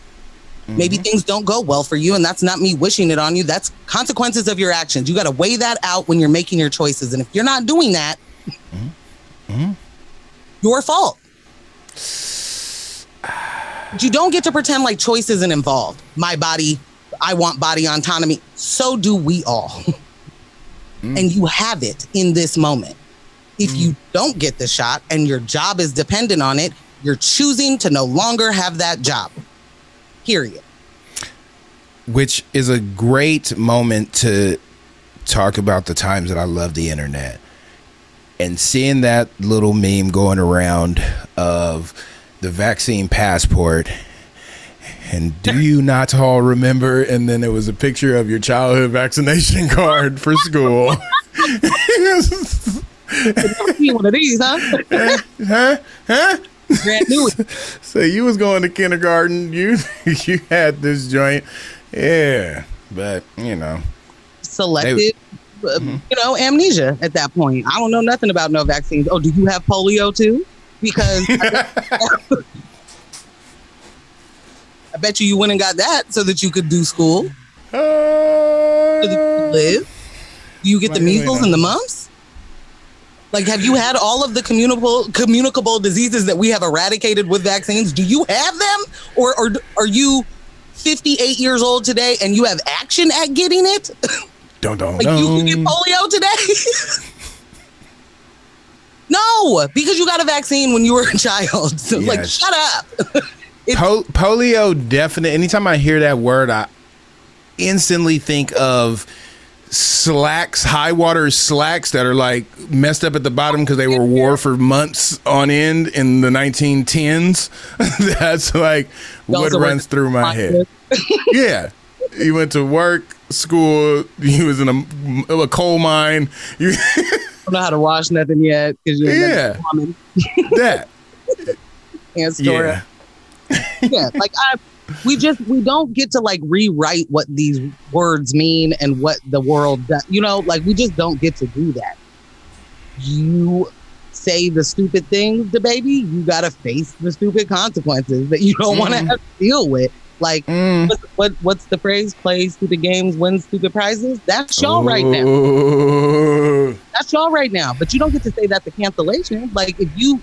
Maybe mm-hmm. things don't go well for you, and that's not me wishing it on you. That's consequences of your actions. You got to weigh that out when you're making your choices. And if you're not doing that, mm-hmm. Mm-hmm. your fault. But you don't get to pretend like choice isn't involved. My body, I want body autonomy. So do we all. Mm. And you have it in this moment. If you mm. don't get the shot and your job is dependent on it, you're choosing to no longer have that job. Period. which is a great moment to talk about the times that I love the internet and seeing that little meme going around of the vaccine passport. And do you not all remember? And then there was a picture of your childhood vaccination card for school. One of these, huh? huh? Huh? Brand new. So you was going to kindergarten. You you had this joint. Yeah. But, you know. Selective, uh, Mm-hmm. you know, amnesia at that point. I don't know nothing about no vaccines. Oh, do you have polio too? Because I bet you you went and got that so that you could do school, so that you could Uh, live. Do you get the measles and the mumps? Like, have you had all of the communicable communicable diseases that we have eradicated with vaccines? Do you have them, or or are you 58 years old today and you have action at getting it? Don't, don't, Like you can get polio today? no, because you got a vaccine when you were a child. So, Like, shut up. Po- polio definite. Anytime I hear that word, I instantly think of slacks, high water slacks that are like messed up at the bottom because they were wore for months on end in the 1910s. That's like what runs through my head. Yeah. You went to work, school. You was in a, a coal mine. You don't know how to wash nothing yet because you're Yeah. woman that. and store Yeah. Yeah, like I, we just we don't get to like rewrite what these words mean and what the world does. You know, like we just don't get to do that. You say the stupid things to baby, you gotta face the stupid consequences that you don't want to have to deal with. Like Mm. what's, what what's the phrase? Play stupid games, win stupid prizes. That's y'all right now. That's y'all right now. But you don't get to say that to cancellation. Like if you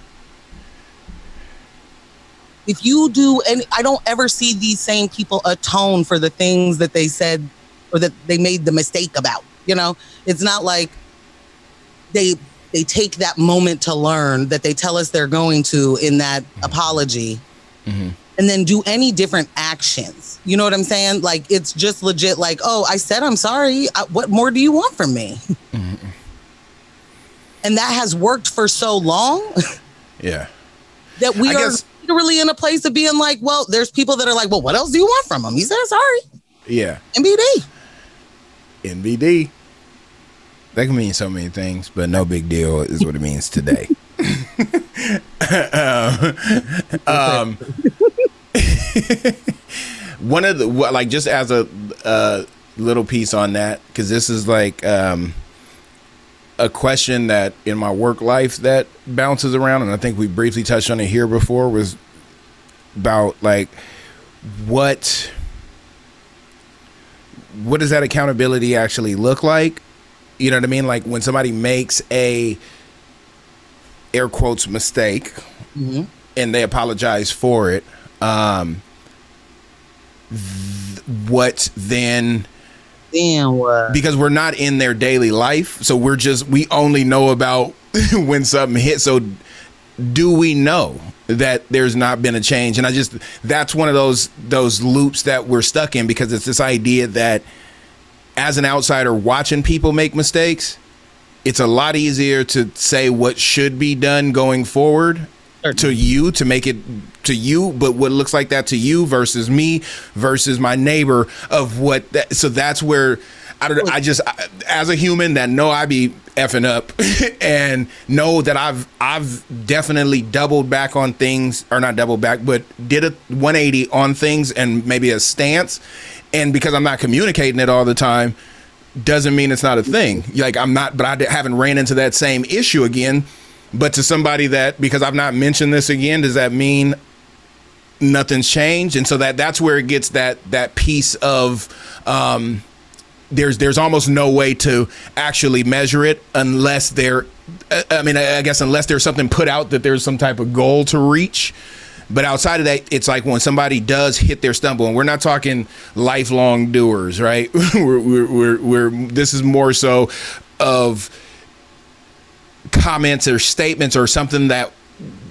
if you do and I don't ever see these same people atone for the things that they said or that they made the mistake about. You know, it's not like they they take that moment to learn that they tell us they're going to in that apology Mhm. and then do any different actions. You know what I'm saying? Like it's just legit like, "Oh, I said I'm sorry. I, what more do you want from me?" and that has worked for so long Yeah. that we I are guess- literally in a place of being like, well, there's people that are like, well, what else do you want from him? He said, sorry, Yeah. NBD. NBD. That can mean so many things, but no big deal is what it means today. um, one of the like just as a uh, little piece on that because this is like um, a question that in my work life that bounces around, and I think we briefly touched on it here before was about like what what does that accountability actually look like? You know what I mean? Like when somebody makes a air quotes mistake Mhm. and they apologize for it, um, th- what then? What? Because we're not in their daily life, so we're just we only know about when something hits. So do we know that there's not been a change? And I just that's one of those those loops that we're stuck in because it's this idea that as an outsider watching people make mistakes, it's a lot easier to say what should be done going forward to you to make it to you but what looks like that to you versus me versus my neighbor of what that so that's where I don't. I just I, as a human that know I be effing up, and know that I've I've definitely doubled back on things, or not doubled back, but did a 180 on things and maybe a stance, and because I'm not communicating it all the time, doesn't mean it's not a thing. Like I'm not, but I haven't ran into that same issue again. But to somebody that because I've not mentioned this again, does that mean nothing's changed? And so that that's where it gets that that piece of um, there's there's almost no way to actually measure it unless there I mean I guess unless there's something put out that there's some type of goal to reach. But outside of that, it's like when somebody does hit their stumble, and we're not talking lifelong doers, right? we're, we're, we're, we're, this is more so of comments or statements or something that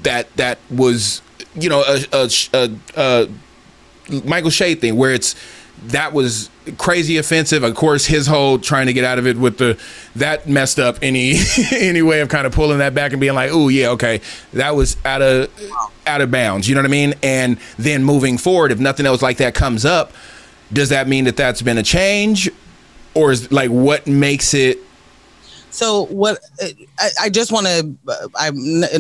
that that was you know a, a, a, a Michael Che thing where it's that was crazy offensive. Of course, his whole trying to get out of it with the that messed up any any way of kind of pulling that back and being like, oh yeah, okay, that was out of out of bounds. You know what I mean? And then moving forward, if nothing else like that comes up, does that mean that that's been a change, or is like what makes it? So what I, I just want to, I'm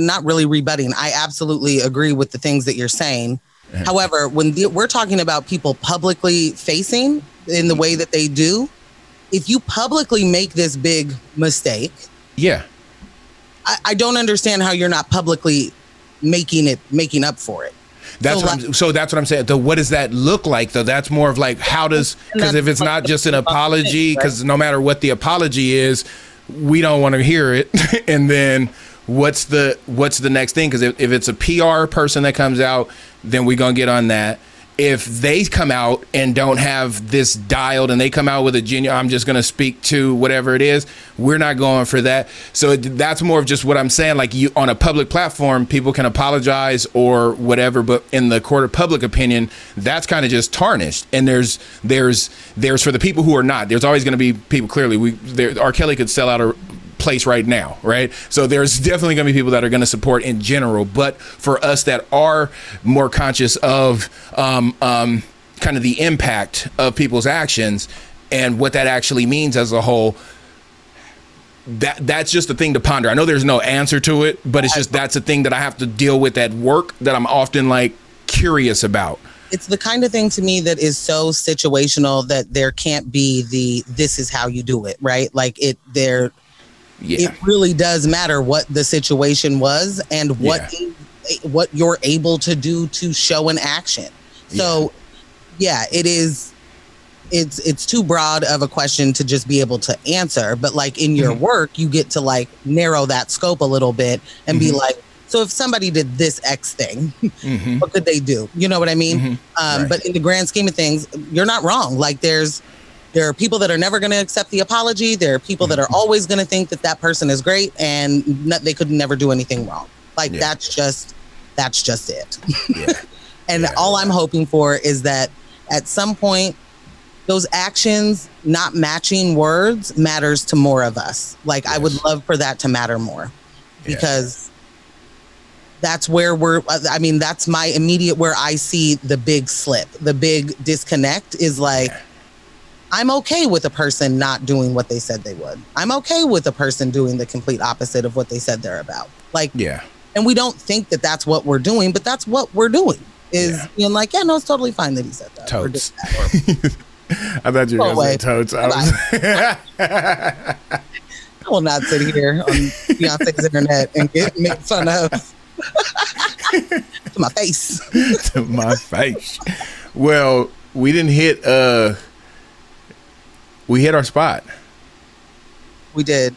not really rebutting. I absolutely agree with the things that you're saying. However, when the, we're talking about people publicly facing in the way that they do, if you publicly make this big mistake, Yeah, I, I don't understand how you're not publicly making it making up for it. That's So, what I'm, so. That's what I'm saying. So what does that look like though? That's more of like how does because if it's not just an apology, because no matter what the apology is, we don't want to hear it. and then what's the what's the next thing? Because if, if it's a PR person that comes out, then we're gonna get on that. If they come out and don't have this dialed and they come out with a genuine, I'm just going to speak to whatever it is, we're not going for that. So that's more of just what I'm saying. Like you on a public platform, people can apologize or whatever, but in the court of public opinion, that's kind of just tarnished. And there's there's there's for the people who are not. There's always going to be people. Clearly, we there. R. Kelly could sell out a place right now, right? So there's definitely going to be people that are going to support in general, but for us that are more conscious of um, um, kind of the impact of people's actions and what that actually means as a whole, that that's just a thing to ponder. I know there's no answer to it, but it's just that's a thing that I have to deal with at work that I'm often like curious about. It's the kind of thing to me that is so situational that there can't be the this is how you do it, right? Like it there Yeah. it really does matter what the situation was and what what you're able to do to show an action. So yeah, it is it's it's too broad of a question to just be able to answer, but like in your work you get to like narrow that scope a little bit and be like so if somebody did this X thing, Mhm. what could they do? You know what I mean? Mhm. Um, Right. But in the grand scheme of things, you're not wrong. Like there's there are people that are never going to accept the apology. There are people that are Mm-hmm. always going to think that that person is great and not, they could never do anything wrong. Like Yeah. that's just that's just it. Yeah. and Yeah. all I'm hoping for is that at some point those actions not matching words matters to more of us. Like I would love for that to matter more because that's where we're i mean that's my immediate where i see the big slip the big disconnect is like i'm okay with a person not doing what they said they would i'm okay with a person doing the complete opposite of what they said they're about like Yeah. and we don't think that that's what we're doing but that's what we're doing is Yeah. being like yeah no it's totally fine that he said that Totes. that, I thought you were going to say totes. I was, i will not sit here on beyonce's internet and get made fun of to my face to my face. Well, we didn't hit uh we hit our spot. we did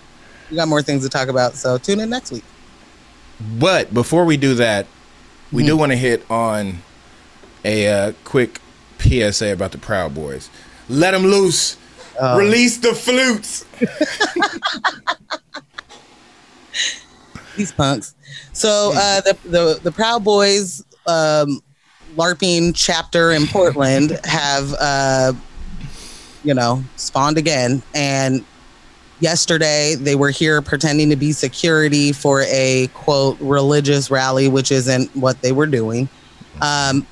we got more things to talk about so tune in next week But before we do that, we do want to hit on a uh, quick PSA about the Proud Boys. Let them loose. Release the flutes. these punks. So uh, the, the the Proud Boys um, LARPing chapter in Portland have uh, you know spawned again, and yesterday they were here pretending to be security for a quote religious rally, which isn't what they were doing. Um,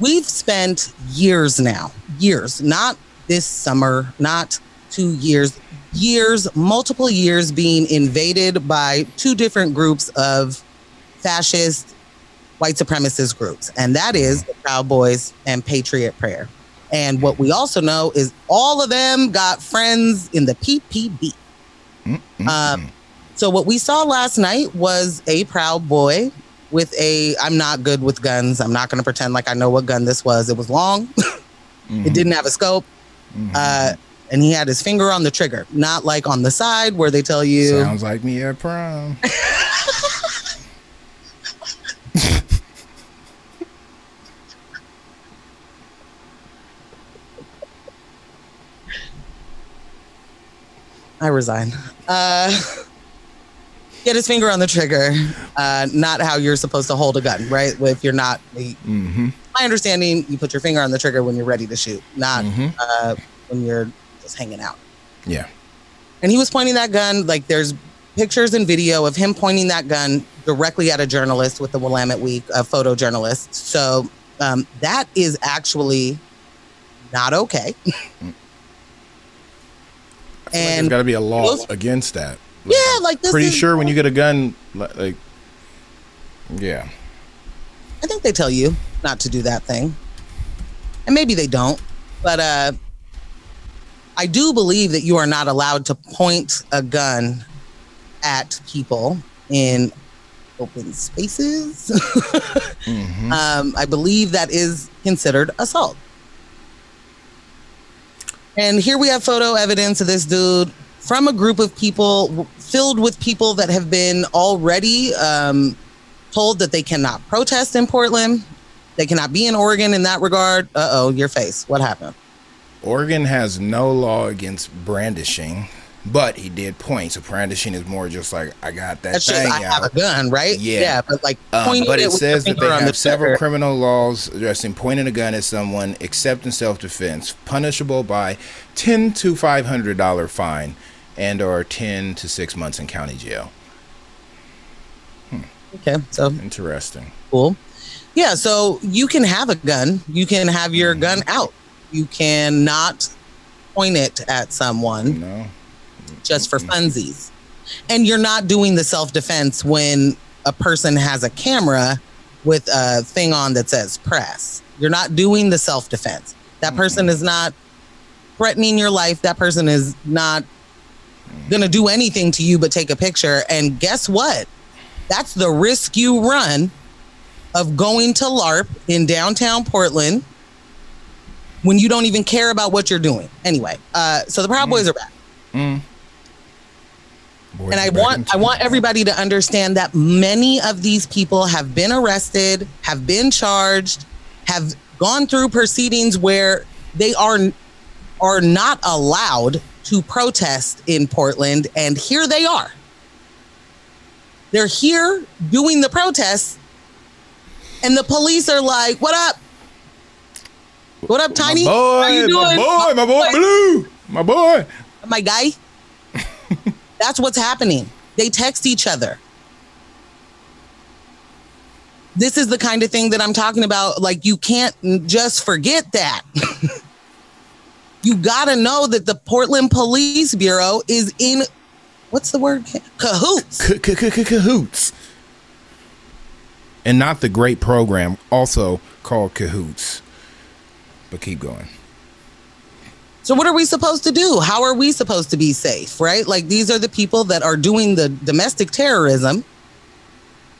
we've spent years now, years, not this summer, not two years, years, multiple years being invaded by two different groups of fascist white supremacist groups, and that is the Proud Boys and Patriot Prayer. And what we also know is all of them got friends in the PPB. Um, so what we saw last night was a Proud Boy with a. I'm not good with guns. I'm not going to pretend like I know what gun this was. It was long. It didn't have a scope. Uh, and he had his finger on the trigger, not like on the side where they tell you. Sounds like me at prom. I resign. Uh, get his finger on the trigger. Uh, not how you're supposed to hold a gun, right? If you're not, Mm-hmm. my understanding, you put your finger on the trigger when you're ready to shoot, not Mhm. uh, when you're just hanging out. Yeah. And he was pointing that gun. Like there's pictures and video of him pointing that gun directly at a journalist with the Willamette Week, a photojournalist. So um, that is actually not okay. There's and got to be a law those- against that. yeah, like this Pretty is, sure when you get a gun, like, yeah. I think they tell you not to do that thing. And maybe they don't. But uh I do believe that you are not allowed to point a gun at people in open spaces. Mhm. um, I believe that is considered assault. And here we have photo evidence of this dude from a group of people filled with people that have been already um, told that they cannot protest in Portland. They cannot be in Oregon in that regard. Uh oh, your face. What happened? Oregon has no law against brandishing, but he did point. So brandishing is more just like I got that That's thing just I have a gun, right? Yeah. but like Um, but it your says that they on the have several trigger. criminal laws addressing pointing a gun at someone except in self-defense, punishable by ten to five hundred dollar fine, and or ten to six months in county jail. Hmm. Okay, so Interesting. cool. Yeah, so you can have a gun. You can have your gun out. You cannot point it at someone No. Just for funsies. And you're not doing the self defense when a person has a camera with a thing on that says press. You're not doing the self defense. That person is not threatening your life. That person is not going to do anything to you but take a picture. And guess what? That's the risk you run of going to LARP in downtown Portland when you don't even care about what you're doing. Anyway, uh, so the Proud Boys are back. Mm. Boys and I are back in want I want everybody to understand that many of these people have been arrested, have been charged, have gone through proceedings where they are are not allowed to protest in Portland and here they are. They're here doing the protests and the police are like, "What up? What up, Tiny? My boy, How you doing? my boy, my boy, Blue, my boy. my guy. That's what's happening. They text each other. This is the kind of thing that I'm talking about. Like, you can't just forget that. you got to know that the Portland Police Bureau is in, what's the word? Cahoots. Cahoots. And not the great program, also called Cahoots. But keep going. So, what are we supposed to do? How are we supposed to be safe, right? Like, these are the people that are doing the domestic terrorism,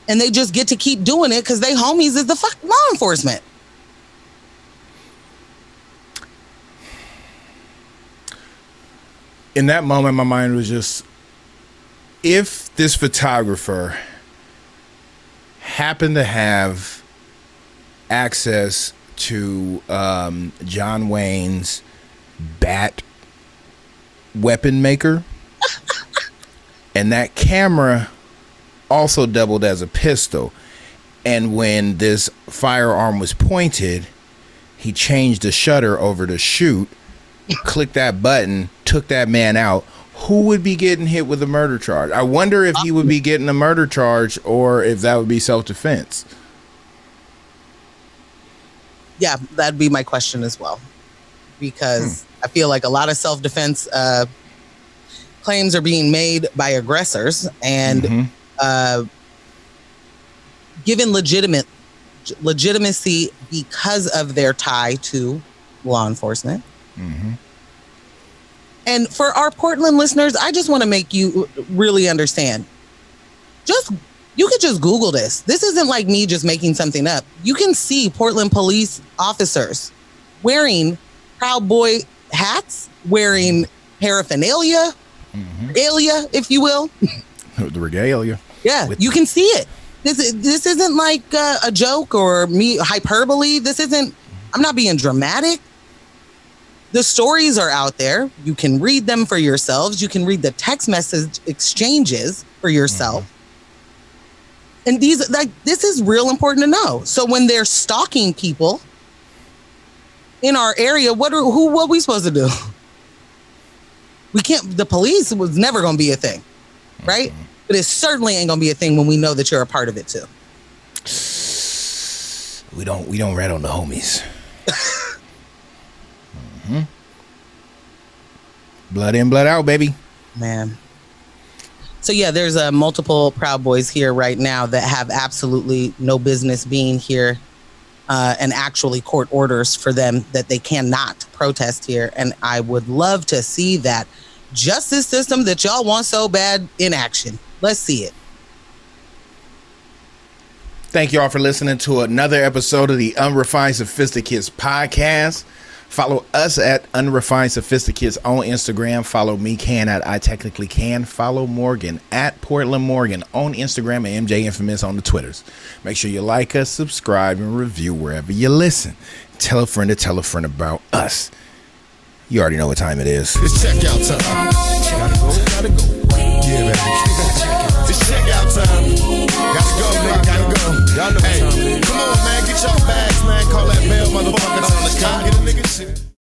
and they just get to keep doing it because they homies is the fuck law enforcement. in that moment, my mind was just if this photographer happened to have access to um, John Wayne's bat weapon maker, and that camera also doubled as a pistol. And when this firearm was pointed, he changed the shutter over to shoot click that button, took that man out, who would be getting hit with a murder charge? I wonder if he would be getting a murder charge or if that would be self defense. Yeah, that'd be my question as well. Because I feel like a lot of self defense uh, claims are being made by aggressors and Mhm. uh, given legitimate legitimacy because of their tie to law enforcement. And for our Portland listeners, I just want to make you really understand. Just you could just Google this. This isn't like me just making something up. You can see Portland police officers wearing Proud Boy hats, wearing paraphernalia, regalia, if you will. The regalia. Yeah, With- you can see it. This is, this isn't like uh, a joke or me hyperbole. This isn't. I'm not being dramatic. The stories are out there. You can read them for yourselves. You can read the text message exchanges for yourself. And these like this is real important to know. So when they're stalking people in our area, what are who what we supposed to do? We can't the police was never gonna be a thing, right? But it certainly ain't gonna be a thing when we know that you're a part of it too. We don't we don't rat on the homies. Mhm. Blood in, blood out, baby. Man. So yeah, there's uh, multiple Proud Boys here right now that have absolutely no business being here, uh, and actually court orders for them that they cannot protest here. And I would love to see that justice system that y'all want so bad in action. Let's see it. Thank you all for listening to another episode of the Unrefined Sophisticates podcast. Follow us at Unrefined Sophisticates on Instagram. Follow me, Kan, at I Technically Can. Follow Morgan at Portland Morgan on Instagram and MJ Infamous on the Twitters. Make sure you like us, subscribe, and review wherever you listen. Tell a friend to tell a friend about us. You already know what time it is. It's checkout time. Gotta go, gotta go. Yeah, baby. it's checkout time. Gotta go, man, gotta go. Y'all know hey, time. come on, man, get your bags, man. Call that bell, motherfucker. It's on the